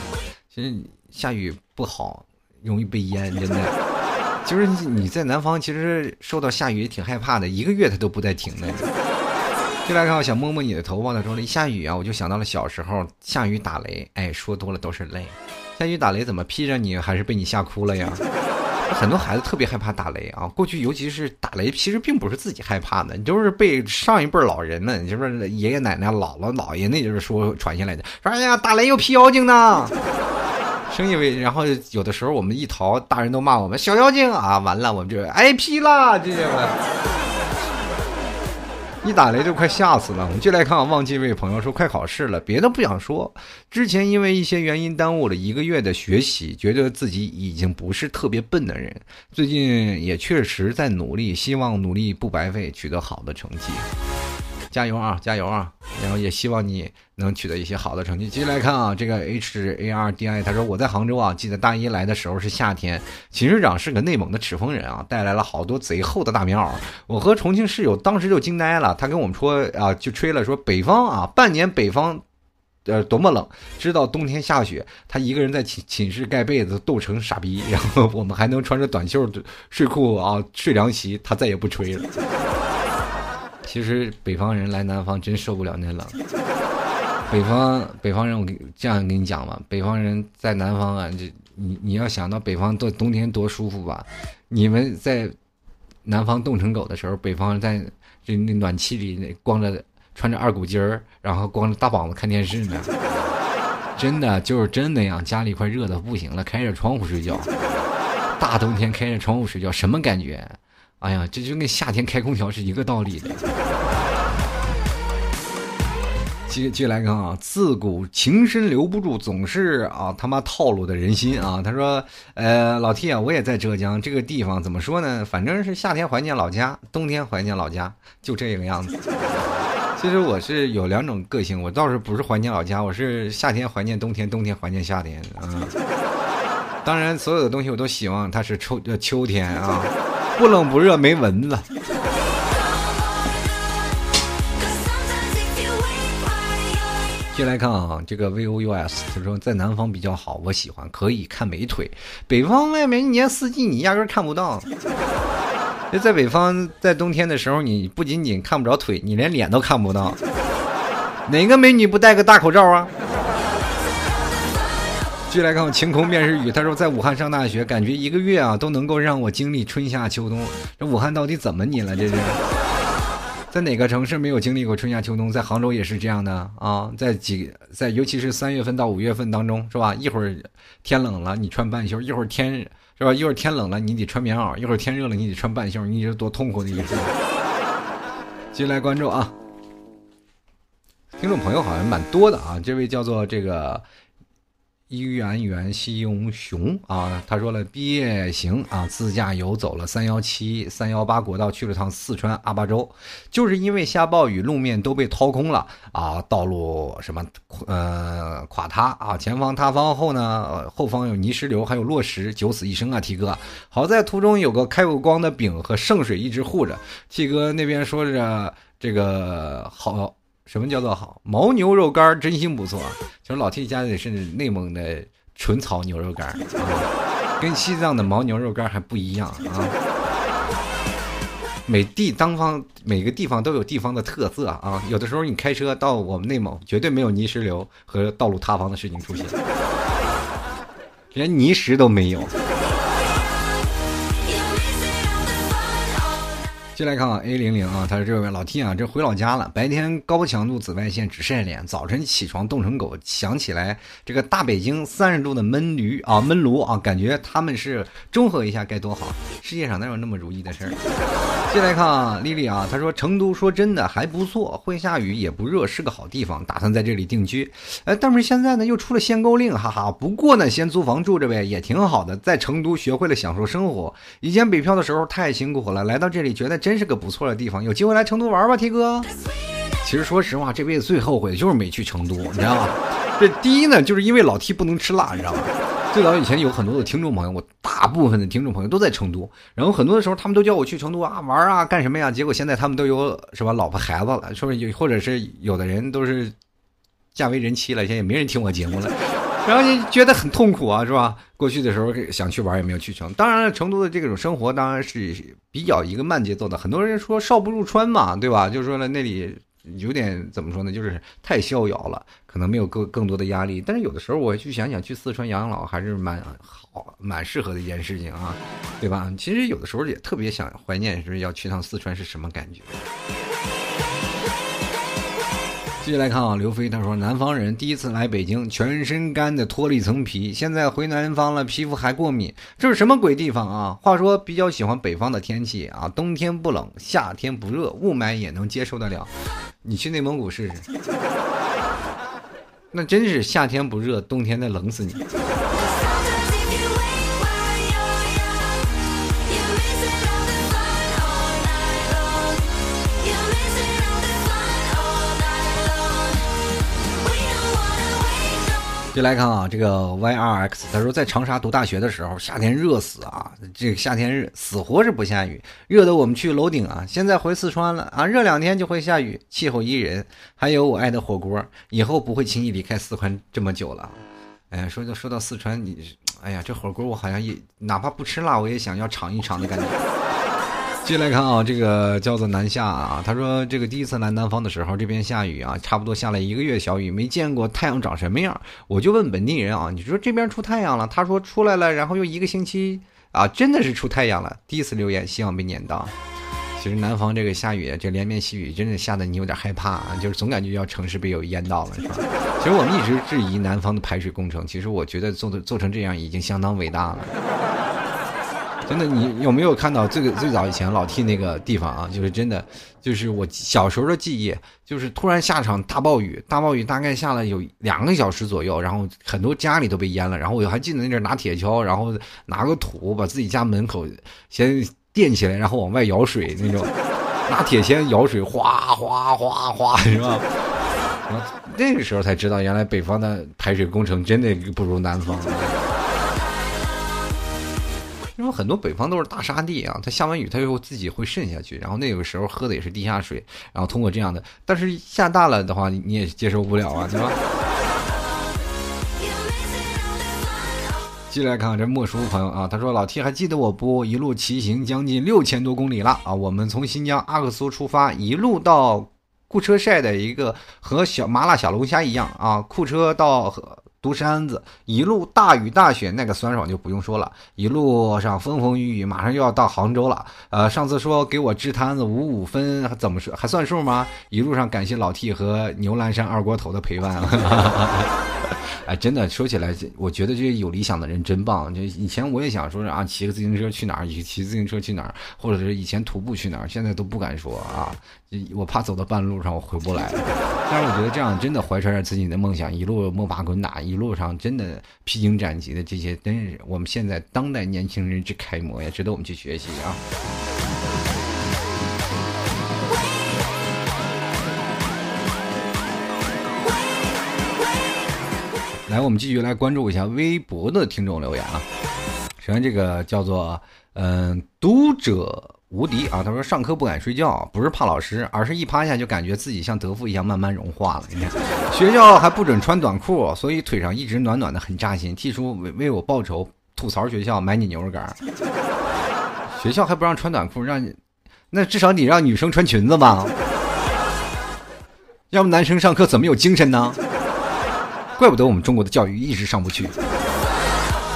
其实下雨不好，容易被淹，真的。就是你在南方，其实受到下雨也挺害怕的，一个月它都不带停的。就来看，我想摸摸你的头发。他说了一下雨啊，我就想到了小时候下雨打雷，哎，说多了都是泪。下雨打雷怎么劈着你，还是被你吓哭了呀？很多孩子特别害怕打雷啊。过去尤其是打雷，其实并不是自己害怕的，你都是被上一辈老人们，就是爷爷奶奶、姥姥姥爷那就是说传下来的。说哎呀，打雷又劈妖精呢。生意为，然后有的时候我们一逃，大人都骂我们小妖精啊，完了我们就挨劈了，这些们。一打雷就快吓死了。我们就来看看忘记一位朋友说快考试了，别的不想说。之前因为一些原因耽误了一个月的学习，觉得自己已经不是特别笨的人。最近也确实在努力，希望努力不白费，取得好的成绩。加油啊，加油啊！然后也希望你能取得一些好的成绩。接下来看啊，这个 H A R D I，他说我在杭州啊，记得大一来的时候是夏天，寝室长是个内蒙的赤峰人啊，带来了好多贼厚的大棉袄。我和重庆室友当时就惊呆了，他跟我们说啊，就吹了说北方啊，半年北方，呃多么冷，知道冬天下雪，他一个人在寝寝室盖被子冻成傻逼，然后我们还能穿着短袖睡裤啊睡凉席，他再也不吹了。其实北方人来南方真受不了那冷。北方北方人，我给这样跟你讲吧，北方人在南方啊，这你你要想到北方多冬天多舒服吧？你们在南方冻成狗的时候，北方在这那暖气里那光着穿着二股筋儿，然后光着大膀子看电视呢。真的就是真那样，家里快热的不行了，开着窗户睡觉。大冬天开着窗户睡觉，什么感觉？哎呀，这就跟夏天开空调是一个道理的。接接来看啊，自古情深留不住，总是啊他妈套路的人心啊。他说，呃，老 T 啊，我也在浙江这个地方，怎么说呢？反正是夏天怀念老家，冬天怀念老家，就这个样子。其实我是有两种个性，我倒是不是怀念老家，我是夏天怀念冬天，冬天怀念夏天啊。当然，所有的东西我都希望它是秋呃秋天啊。不冷不热没蚊子。进来看啊，这个 V O U S 他说在南方比较好，我喜欢可以看美腿。北方外面一年四季你压根看不到。就在北方，在冬天的时候，你不仅仅看不着腿，你连脸都看不到。哪个美女不戴个大口罩啊？继续来看我，晴空便是雨。他说，在武汉上大学，感觉一个月啊都能够让我经历春夏秋冬。这武汉到底怎么你了？这是在哪个城市没有经历过春夏秋冬？在杭州也是这样的啊，在几在尤其是三月份到五月份当中，是吧？一会儿天冷了，你穿半袖；一会儿天是吧？一会儿天冷了，你得穿棉袄；一会儿天热了，你得穿半袖。你是多痛苦的一个事。接下来关注啊，听众朋友好像蛮多的啊，这位叫做这个。一元元西永雄啊，他说了毕业行啊，自驾游走了三幺七、三幺八国道，去了趟四川阿坝州，就是因为下暴雨，路面都被掏空了啊，道路什么呃垮塌啊，前方塌方后呢，后方有泥石流，还有落石，九死一生啊，T 哥，好在途中有个开过光的饼和圣水一直护着，T 哥那边说着这个好。什么叫做好？牦牛肉干真心不错。其实老 T 家的是内蒙的纯草牛肉干啊，跟西藏的牦牛肉干还不一样啊。每地当方每个地方都有地方的特色啊。有的时候你开车到我们内蒙，绝对没有泥石流和道路塌方的事情出现，连泥石都没有。进来看啊，A 零零啊，他说这位老 T 啊，这回老家了。白天高强度紫外线直晒脸，早晨起床冻成狗。想起来这个大北京三十度的闷驴啊，闷炉啊，感觉他们是中和一下该多好。世界上哪有那么如意的事儿？进来看啊，丽丽啊，她说成都说真的还不错，会下雨也不热，是个好地方，打算在这里定居。哎，但是现在呢又出了限购令，哈哈。不过呢，先租房住着呗，也挺好的，在成都学会了享受生活。以前北漂的时候太辛苦了，来到这里觉得。真是个不错的地方，有机会来成都玩吧，T 哥。其实说实话，这辈子最后悔的就是没去成都，你知道吗？这第一呢，就是因为老 T 不能吃辣，你知道吗？最早以前有很多的听众朋友，我大部分的听众朋友都在成都，然后很多的时候他们都叫我去成都啊玩啊干什么呀？结果现在他们都有什么老婆孩子了，说有或者是有的人都是嫁为人妻了，现在也没人听我节目了。然后你觉得很痛苦啊，是吧？过去的时候想去玩也没有去成。当然了，成都的这种生活当然是比较一个慢节奏的。很多人说少不入川嘛，对吧？就是说呢，那里有点怎么说呢？就是太逍遥了，可能没有更更多的压力。但是有的时候我去想想，去四川养老还是蛮好、蛮适合的一件事情啊，对吧？其实有的时候也特别想怀念，是要去趟四川是什么感觉。继续来看啊，刘飞他说，南方人第一次来北京，全身干的脱了一层皮，现在回南方了，皮肤还过敏，这是什么鬼地方啊？话说比较喜欢北方的天气啊，冬天不冷，夏天不热，雾霾也能接受得了。你去内蒙古试试，那真是夏天不热，冬天得冷死你。就来看啊，这个 Y R X，他说在长沙读大学的时候，夏天热死啊，这个夏天热死活是不下雨，热的我们去楼顶啊。现在回四川了啊，热两天就会下雨，气候宜人。还有我爱的火锅，以后不会轻易离开四川这么久了。哎，说到说到四川，你，哎呀，这火锅我好像也哪怕不吃辣，我也想要尝一尝的感觉。进来看啊，这个叫做南下啊，他说这个第一次来南方的时候，这边下雨啊，差不多下了一个月小雨，没见过太阳长什么样。我就问本地人啊，你说这边出太阳了？他说出来了，然后又一个星期啊，真的是出太阳了。第一次留言，希望被念到。其实南方这个下雨，这连绵细雨，真的吓得你有点害怕啊，就是总感觉要城市被有淹到了，是吧？其实我们一直质疑南方的排水工程，其实我觉得做的做成这样已经相当伟大了。真的，你有没有看到这个最早以前老 T 那个地方啊？就是真的，就是我小时候的记忆，就是突然下场大暴雨，大暴雨大概下了有两个小时左右，然后很多家里都被淹了。然后我还记得那阵拿铁锹，然后拿个土把自己家门口先垫起来，然后往外舀水那种，拿铁锨舀水，哗哗哗哗，是吧？那个时候才知道，原来北方的排水工程真的不如南方。因为很多北方都是大沙地啊，它下完雨它又自己会渗下去，然后那个时候喝的也是地下水，然后通过这样的，但是下大了的话你也接受不了啊，对吧？进来看看这莫叔朋友啊，他说老 T 还记得我不？一路骑行将近六千多公里了啊，我们从新疆阿克苏出发，一路到库车晒的一个和小麻辣小龙虾一样啊，库车到和。独山子，一路大雨大雪，那个酸爽就不用说了。一路上风风雨雨，马上就要到杭州了。呃，上次说给我支摊子五五分，怎么说还算数吗？一路上感谢老 T 和牛栏山二锅头的陪伴了。哎，真的说起来，我觉得这些有理想的人真棒。就以前我也想说啊，骑个自行车去哪儿，骑自行车去哪儿，或者是以前徒步去哪儿，现在都不敢说啊，我怕走到半路上我回不来。但是我觉得这样真的怀揣着自己的梦想，一路摸爬滚打，一路上真的披荆斩棘的这些，真是我们现在当代年轻人之楷模呀，值得我们去学习啊。来，我们继续来关注一下微博的听众留言啊。首先，这个叫做嗯读者无敌啊，他说上课不敢睡觉，不是怕老师，而是一趴下就感觉自己像德芙一样慢慢融化了。你看，学校还不准穿短裤，所以腿上一直暖暖的，很扎心。T 叔为为我报仇，吐槽学校买你牛肉干。学校还不让穿短裤，让你那至少你让女生穿裙子吧？要不男生上课怎么有精神呢？怪不得我们中国的教育一直上不去。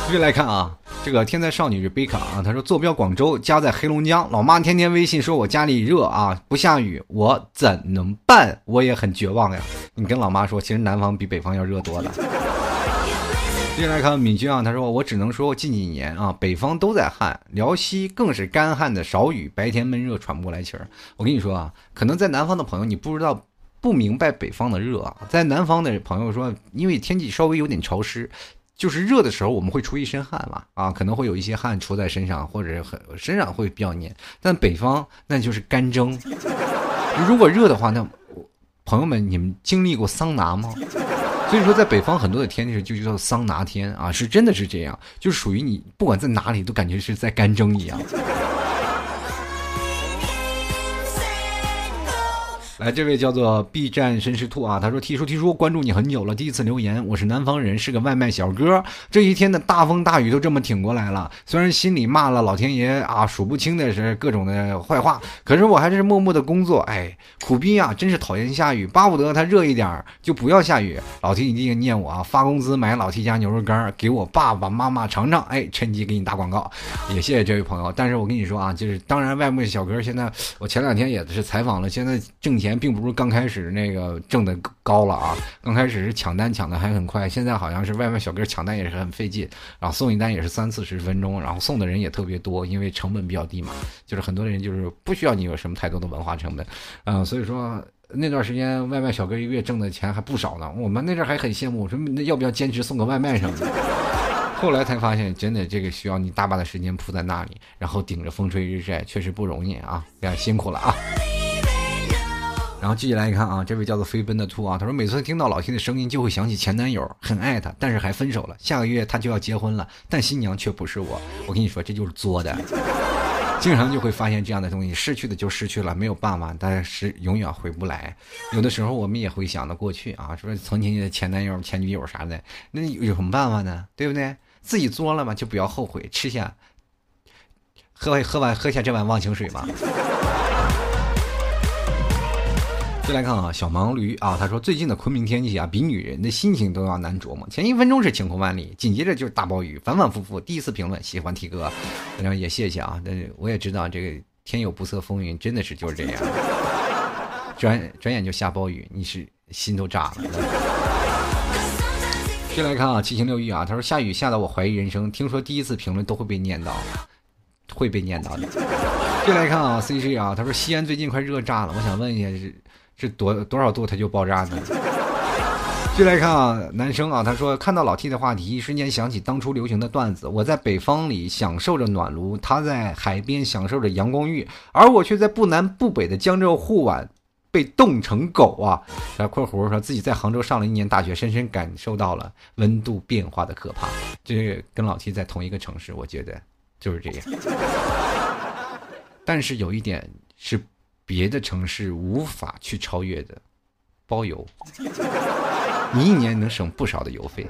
继续来看啊，这个天才少女瑞贝卡啊，她说坐标广州，家在黑龙江，老妈天天微信说我家里热啊，不下雨，我怎能办？我也很绝望呀。你跟老妈说，其实南方比北方要热多了。接下来看敏君啊，他说我只能说近几年啊，北方都在旱，辽西更是干旱的少雨，白天闷热喘不过来气儿。我跟你说啊，可能在南方的朋友你不知道。不明白北方的热啊，在南方的朋友说，因为天气稍微有点潮湿，就是热的时候我们会出一身汗嘛，啊，可能会有一些汗出在身上，或者很身上会比较黏。但北方那就是干蒸，如果热的话，那朋友们你们经历过桑拿吗？所以说在北方很多的天气就叫桑拿天啊，是真的是这样，就属于你不管在哪里都感觉是在干蒸一样。来，这位叫做 B 站绅士兔啊，他说：“提叔提叔，关注你很久了，第一次留言，我是南方人，是个外卖小哥。这一天的大风大雨都这么挺过来了，虽然心里骂了老天爷啊数不清的是各种的坏话，可是我还是默默的工作。哎，苦逼啊，真是讨厌下雨，巴不得它热一点就不要下雨。老 T 一定念我啊，发工资买老 T 家牛肉干给我爸爸妈妈尝尝。哎，趁机给你打广告，也谢谢这位朋友。但是我跟你说啊，就是当然外卖小哥现在，我前两天也是采访了，现在挣钱。”钱并不是刚开始那个挣的高了啊，刚开始是抢单抢的还很快，现在好像是外卖小哥抢单也是很费劲，然后送一单也是三四十分钟，然后送的人也特别多，因为成本比较低嘛，就是很多人就是不需要你有什么太多的文化成本，嗯，所以说那段时间外卖小哥一个月挣的钱还不少呢，我们那阵还很羡慕，我说那要不要坚持送个外卖什么的，后来才发现真的这个需要你大把的时间扑在那里，然后顶着风吹日晒，确实不容易啊，非常辛苦了啊。然后继续来看啊，这位叫做飞奔的兔啊，他说每次听到老 T 的声音就会想起前男友，很爱他，但是还分手了。下个月他就要结婚了，但新娘却不是我。我跟你说，这就是作的。经常就会发现这样的东西，失去的就失去了，没有办法，但是永远回不来。有的时候我们也会想到过去啊，说曾经的前男友、前女友啥的，那有什么办法呢？对不对？自己作了嘛，就不要后悔，吃下，喝喝完喝下这碗忘情水吧。再来看啊，小毛驴啊，他说最近的昆明天气啊，比女人的心情都要难琢磨。前一分钟是晴空万里，紧接着就是大暴雨，反反复复。第一次评论，喜欢 T 哥，反正也谢谢啊。但是我也知道这个天有不测风云，真的是就是这样，转转眼就下暴雨，你是心都炸了。再来看啊，七情六欲啊，他说下雨下到我怀疑人生，听说第一次评论都会被念叨，会被念叨的。再来看啊，C J 啊，他说西安最近快热炸了，我想问一下是是。多多少度它就爆炸呢？继续来看啊，男生啊，他说看到老 T 的话题，一瞬间想起当初流行的段子。我在北方里享受着暖炉，他在海边享受着阳光浴，而我却在不南不北的江浙沪皖被冻成狗啊！在括弧说自己在杭州上了一年大学，深深感受到了温度变化的可怕。这跟老 T 在同一个城市，我觉得就是这样。但是有一点是。别的城市无法去超越的，包邮，你一年能省不少的邮费。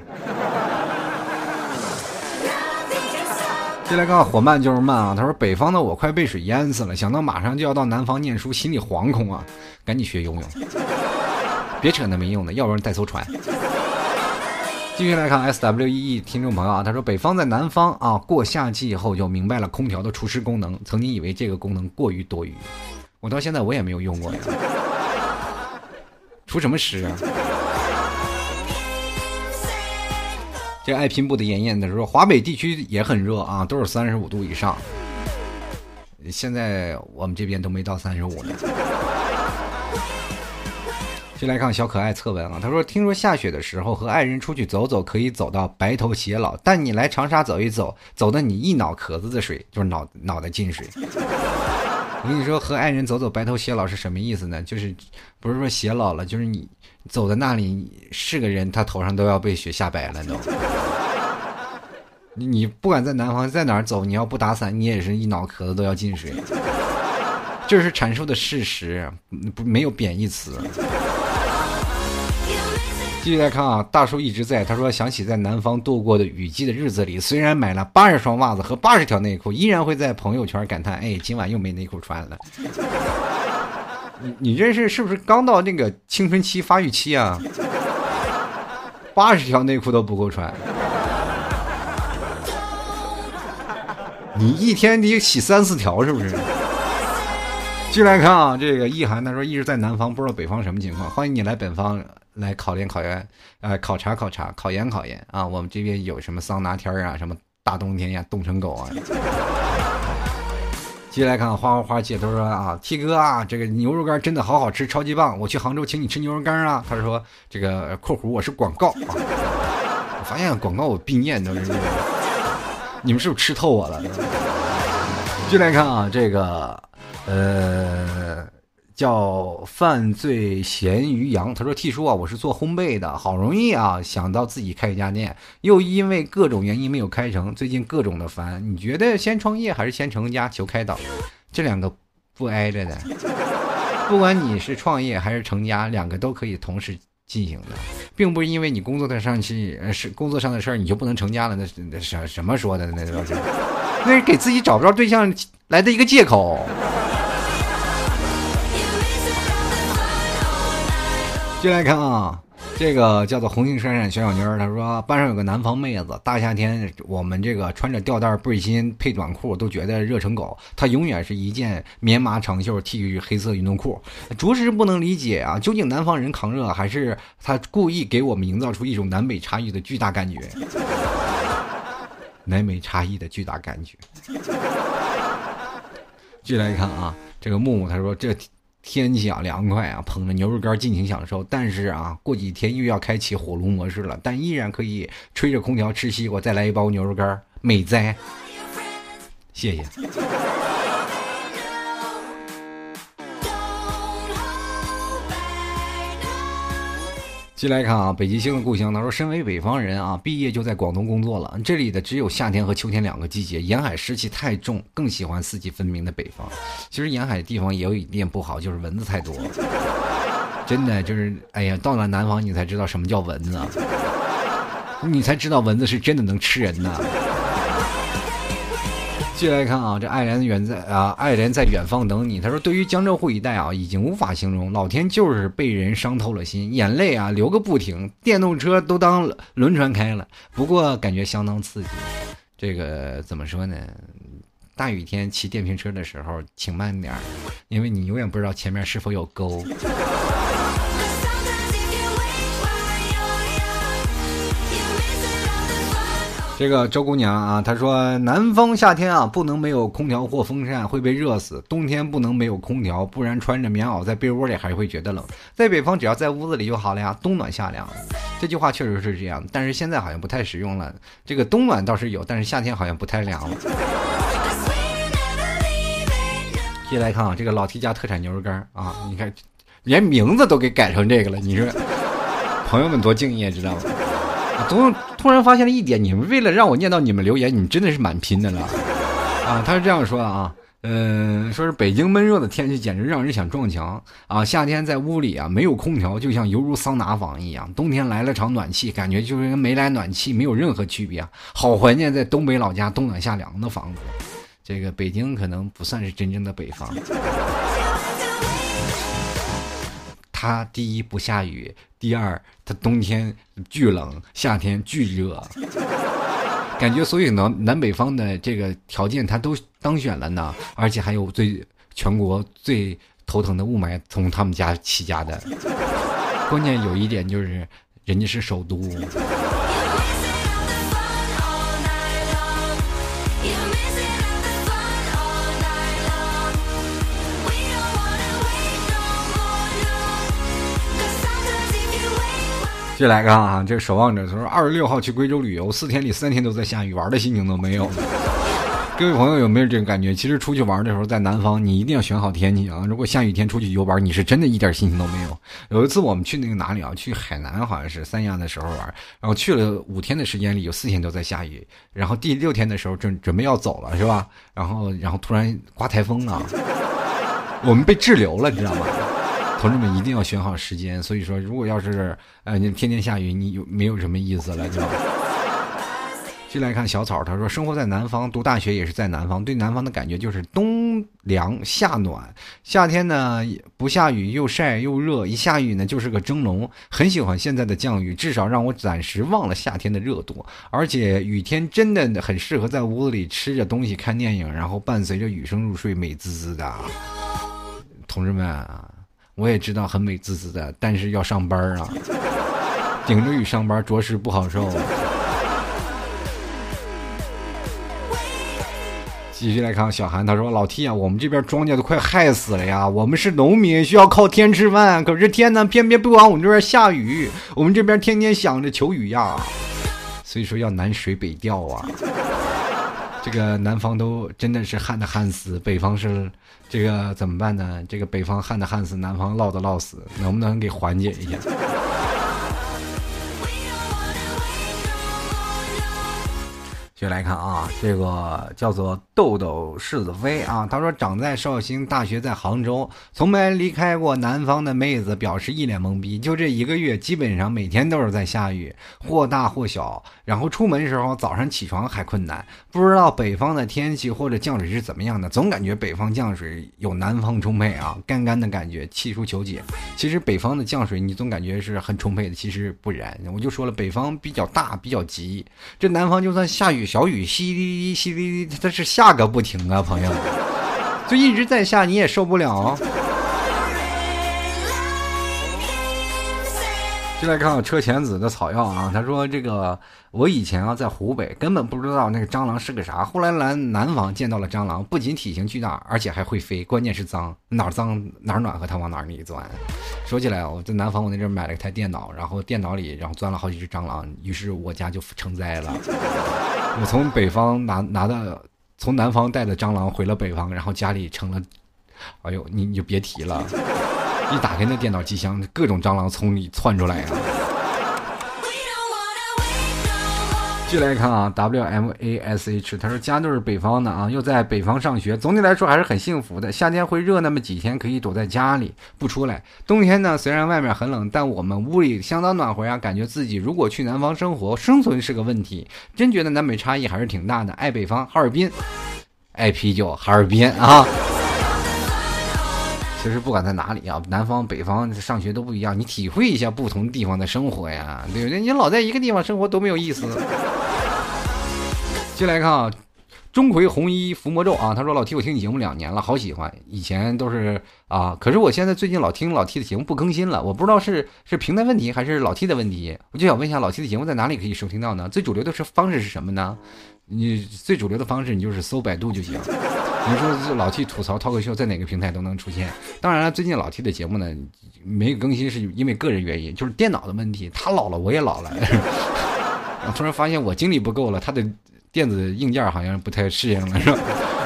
接来看火慢就是慢啊，他说北方的我快被水淹死了，想到马上就要到南方念书，心里惶恐啊，赶紧学游泳，别扯那没用的，要不然带艘船。继续来看 S W E E 听众朋友啊，他说北方在南方啊，过夏季以后就明白了空调的除湿功能，曾经以为这个功能过于多余，我到现在我也没有用过呀，出什么湿啊？这爱拼布的妍妍他说华北地区也很热啊，都是三十五度以上，现在我们这边都没到三十五呢。先来看小可爱测文啊，他说：“听说下雪的时候和爱人出去走走，可以走到白头偕老。但你来长沙走一走，走的你一脑壳子的水，就是脑脑袋进水。我跟你说，和爱人走走白头偕老是什么意思呢？就是不是说偕老了，就是你走在那里是个人，他头上都要被雪吓白了都。你你不管在南方在哪儿走，你要不打伞，你也是一脑壳子都要进水。这是阐述的事实，不没有贬义词。”继续来看啊，大叔一直在。他说想起在南方度过的雨季的日子里，虽然买了八十双袜子和八十条内裤，依然会在朋友圈感叹：“哎，今晚又没内裤穿了。”你你这是是不是刚到那个青春期发育期啊？八十条内裤都不够穿，你一天得洗三四条是不是？继续来看啊，这个意涵他说一直在南方，不知道北方什么情况，欢迎你来北方。来考验考验，呃，考察考察，考研考研啊！我们这边有什么桑拿天啊，什么大冬天呀，冻成狗啊！接下来看花花花姐，她说啊，T 哥啊，这个牛肉干真的好好吃，超级棒！我去杭州请你吃牛肉干啊！他说这个（括弧）我是广告啊！我发现广告我必念都是，你们是不是吃透我了？继续来看啊，这个呃。叫犯罪咸鱼羊，他说：“T 叔啊，我是做烘焙的，好容易啊想到自己开一家店，又因为各种原因没有开成，最近各种的烦。你觉得先创业还是先成家？求开导。这两个不挨着的，不管你是创业还是成家，两个都可以同时进行的，并不是因为你工作的上去是工作上的事儿，你就不能成家了。那那什什么说的？那都是那是给自己找不着对象来的一个借口。”进来看啊，这个叫做红星闪闪小小妮儿，她说班上有个南方妹子，大夏天我们这个穿着吊带背心配短裤都觉得热成狗，她永远是一件棉麻长袖 T 恤黑色运动裤，着实不能理解啊，究竟南方人扛热还是他故意给我们营造出一种南北差异的巨大感觉？南北差异的巨大感觉。继续来看啊，这个木木他说这。天气啊凉快啊，捧着牛肉干尽情享受。但是啊，过几天又要开启火炉模式了，但依然可以吹着空调吃西瓜，再来一包牛肉干，美哉！谢谢。进来看啊，北极星的故乡。他说：“身为北方人啊，毕业就在广东工作了。这里的只有夏天和秋天两个季节，沿海湿气太重，更喜欢四季分明的北方。其实沿海地方也有一点不好，就是蚊子太多。真的就是，哎呀，到了南方你才知道什么叫蚊子，你才知道蚊子是真的能吃人呐。”继续来看啊，这爱莲远在啊，爱莲在远方等你。他说：“对于江浙沪一带啊，已经无法形容，老天就是被人伤透了心，眼泪啊流个不停，电动车都当轮船开了。不过感觉相当刺激。这个怎么说呢？大雨天骑电瓶车的时候，请慢点，因为你永远不知道前面是否有沟。”这个周姑娘啊，她说南方夏天啊不能没有空调或风扇会被热死，冬天不能没有空调，不然穿着棉袄在被窝里还会觉得冷。在北方只要在屋子里就好了呀，冬暖夏凉。这句话确实是这样，但是现在好像不太实用了。这个冬暖倒是有，但是夏天好像不太凉了。接下来看啊，这个老 T 家特产牛肉干啊，你看连名字都给改成这个了，你说朋友们多敬业，知道吗？突突然发现了一点，你们为了让我念到你们留言，你真的是蛮拼的了啊！他是这样说的啊，嗯，说是北京闷热的天气简直让人想撞墙啊！夏天在屋里啊没有空调，就像犹如桑拿房一样；冬天来了场暖气，感觉就是跟没来暖气没有任何区别。好怀念在东北老家冬暖夏凉的房子。这个北京可能不算是真正的北方。它第一不下雨，第二它冬天巨冷，夏天巨热，感觉所有南南北方的这个条件它都当选了呢，而且还有最全国最头疼的雾霾从他们家起家的。关键有一点就是，人家是首都。就来看啊，这守望者他说，二十六号去贵州旅游，四天里三天都在下雨，玩的心情都没有。各位朋友有没有这种感觉？其实出去玩的时候，在南方你一定要选好天气啊！如果下雨天出去游玩，你是真的一点心情都没有。有一次我们去那个哪里啊？去海南好像是三亚的时候玩，然后去了五天的时间里，有四天都在下雨，然后第六天的时候准准备要走了是吧？然后然后突然刮台风啊，我们被滞留了，你知道吗？同志们一定要选好时间，所以说，如果要是呃你天天下雨，你有没有什么意思了，对吧？进来看小草，他说生活在南方，读大学也是在南方，对南方的感觉就是冬凉夏暖，夏天呢不下雨又晒又热，一下雨呢就是个蒸笼，很喜欢现在的降雨，至少让我暂时忘了夏天的热度，而且雨天真的很适合在屋子里吃着东西看电影，然后伴随着雨声入睡，美滋滋的。同志们。我也知道很美滋滋的，但是要上班啊，顶着雨上班着实不好受。继续来看小韩，他说：“老 T 啊，我们这边庄稼都快害死了呀！我们是农民，需要靠天吃饭，可是天呢，偏偏不往我们这边下雨，我们这边天天想着求雨呀，所以说要南水北调啊。这个南方都真的是旱的旱死，北方是。”这个怎么办呢？这个北方旱的旱死，南方涝的涝死，能不能给缓解一下？接来看啊，这个叫做豆豆柿子飞啊，他说长在绍兴，大学在杭州，从没离开过南方的妹子表示一脸懵逼。就这一个月，基本上每天都是在下雨，或大或小。然后出门时候，早上起床还困难。不知道北方的天气或者降水是怎么样的，总感觉北方降水有南方充沛啊，干干的感觉，气出求解。其实北方的降水你总感觉是很充沛的，其实不然。我就说了，北方比较大，比较急。这南方就算下雨。小雨淅沥沥淅沥沥，它是下个不停啊，朋友，就一直在下，你也受不了。就来看看车前子的草药啊，他说这个我以前啊在湖北根本不知道那个蟑螂是个啥，后来来南方见到了蟑螂，不仅体型巨大，而且还会飞，关键是脏，哪儿脏哪儿暖和，它往哪儿里钻。说起来我在南方我那阵买了一台电脑，然后电脑里然后钻了好几只蟑螂，于是我家就成灾了。我从北方拿拿的，从南方带的蟑螂回了北方，然后家里成了，哎呦，你你就别提了，一打开那电脑机箱，各种蟑螂从里窜出来呀。继续来看啊，W M A S H，他说家都是北方的啊，又在北方上学，总体来说还是很幸福的。夏天会热那么几天，可以躲在家里不出来；冬天呢，虽然外面很冷，但我们屋里相当暖和呀。感觉自己如果去南方生活，生存是个问题。真觉得南北差异还是挺大的。爱北方，哈尔滨，爱啤酒，哈尔滨啊。其实不管在哪里啊，南方北方上学都不一样，你体会一下不同地方的生活呀，对不对？你老在一个地方生活多没有意思。进来看啊，钟馗红衣伏魔咒啊，他说老 T 我听你节目两年了，好喜欢，以前都是啊，可是我现在最近老听老 T 的节目不更新了，我不知道是是平台问题还是老 T 的问题，我就想问一下老 T 的节目在哪里可以收听到呢？最主流的是方式是什么呢？你最主流的方式，你就是搜百度就行。你说这老 T 吐槽脱口秀在哪个平台都能出现。当然了，最近老 T 的节目呢没有更新，是因为个人原因，就是电脑的问题。他老了，我也老了。我突然发现我精力不够了，他的电子硬件好像不太适应了，是吧？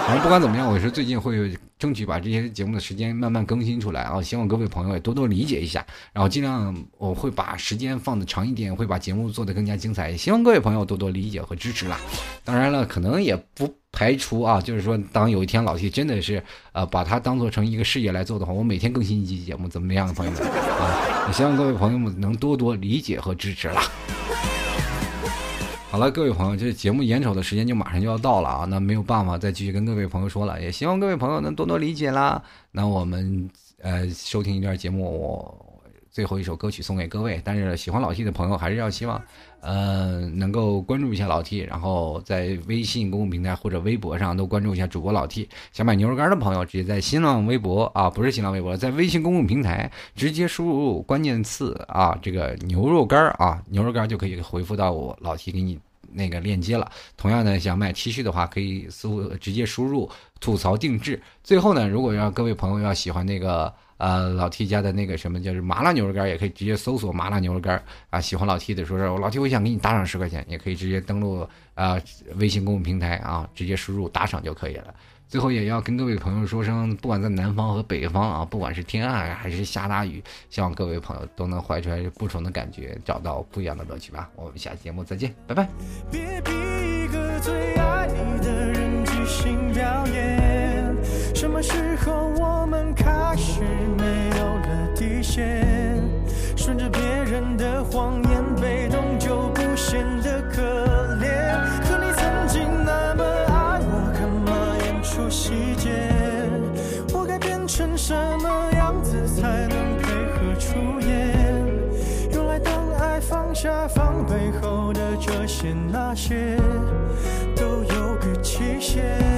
反正不管怎么样，我是最近会争取把这些节目的时间慢慢更新出来啊！希望各位朋友也多多理解一下，然后尽量我会把时间放的长一点，会把节目做得更加精彩。希望各位朋友多多理解和支持啦！当然了，可能也不排除啊，就是说，当有一天老 T 真的是呃把它当做成一个事业来做的话，我每天更新一期节目，怎么样，朋友们啊？也希望各位朋友们能多多理解和支持啦！好了，各位朋友，这节目眼瞅的时间就马上就要到了啊，那没有办法再继续跟各位朋友说了，也希望各位朋友能多多理解啦。那我们呃收听一段节目，我最后一首歌曲送给各位。但是喜欢老 T 的朋友，还是要希望，呃，能够关注一下老 T，然后在微信公共平台或者微博上都关注一下主播老 T。想买牛肉干的朋友，直接在新浪微博啊，不是新浪微博，在微信公共平台直接输入关键词啊，这个牛肉干啊，牛肉干就可以回复到我老 T 给你。那个链接了。同样的，想买 T 恤的话，可以搜直接输入吐槽定制。最后呢，如果要各位朋友要喜欢那个呃老 T 家的那个什么，就是麻辣牛肉干，也可以直接搜索麻辣牛肉干啊。喜欢老 T 的，说是老 T，我想给你打赏十块钱，也可以直接登录啊微信公众平台啊，直接输入打赏就可以了。最后也要跟各位朋友说声，不管在南方和北方啊，不管是天暗还是下大雨，希望各位朋友都能怀揣不同的感觉，找到不一样的乐趣吧。我们下期节目再见，拜拜。别逼一个最爱你的人了底线？顺着别人的谎言，被动就不显得可怜。可你曾经那么爱我，干嘛演出细节，我该变成什么样子才能配合出演？原来当爱放下防备后的这些那些，都有个期限。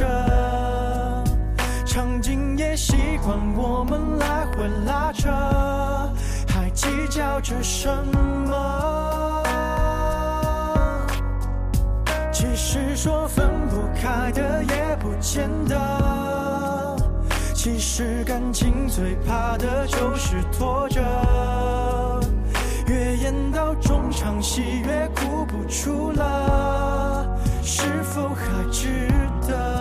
着。场景也习惯我们来回拉扯，还计较着什么？其实说分不开的也不见得。其实感情最怕的就是拖着，越演到中场戏越哭不出了，是否还值得？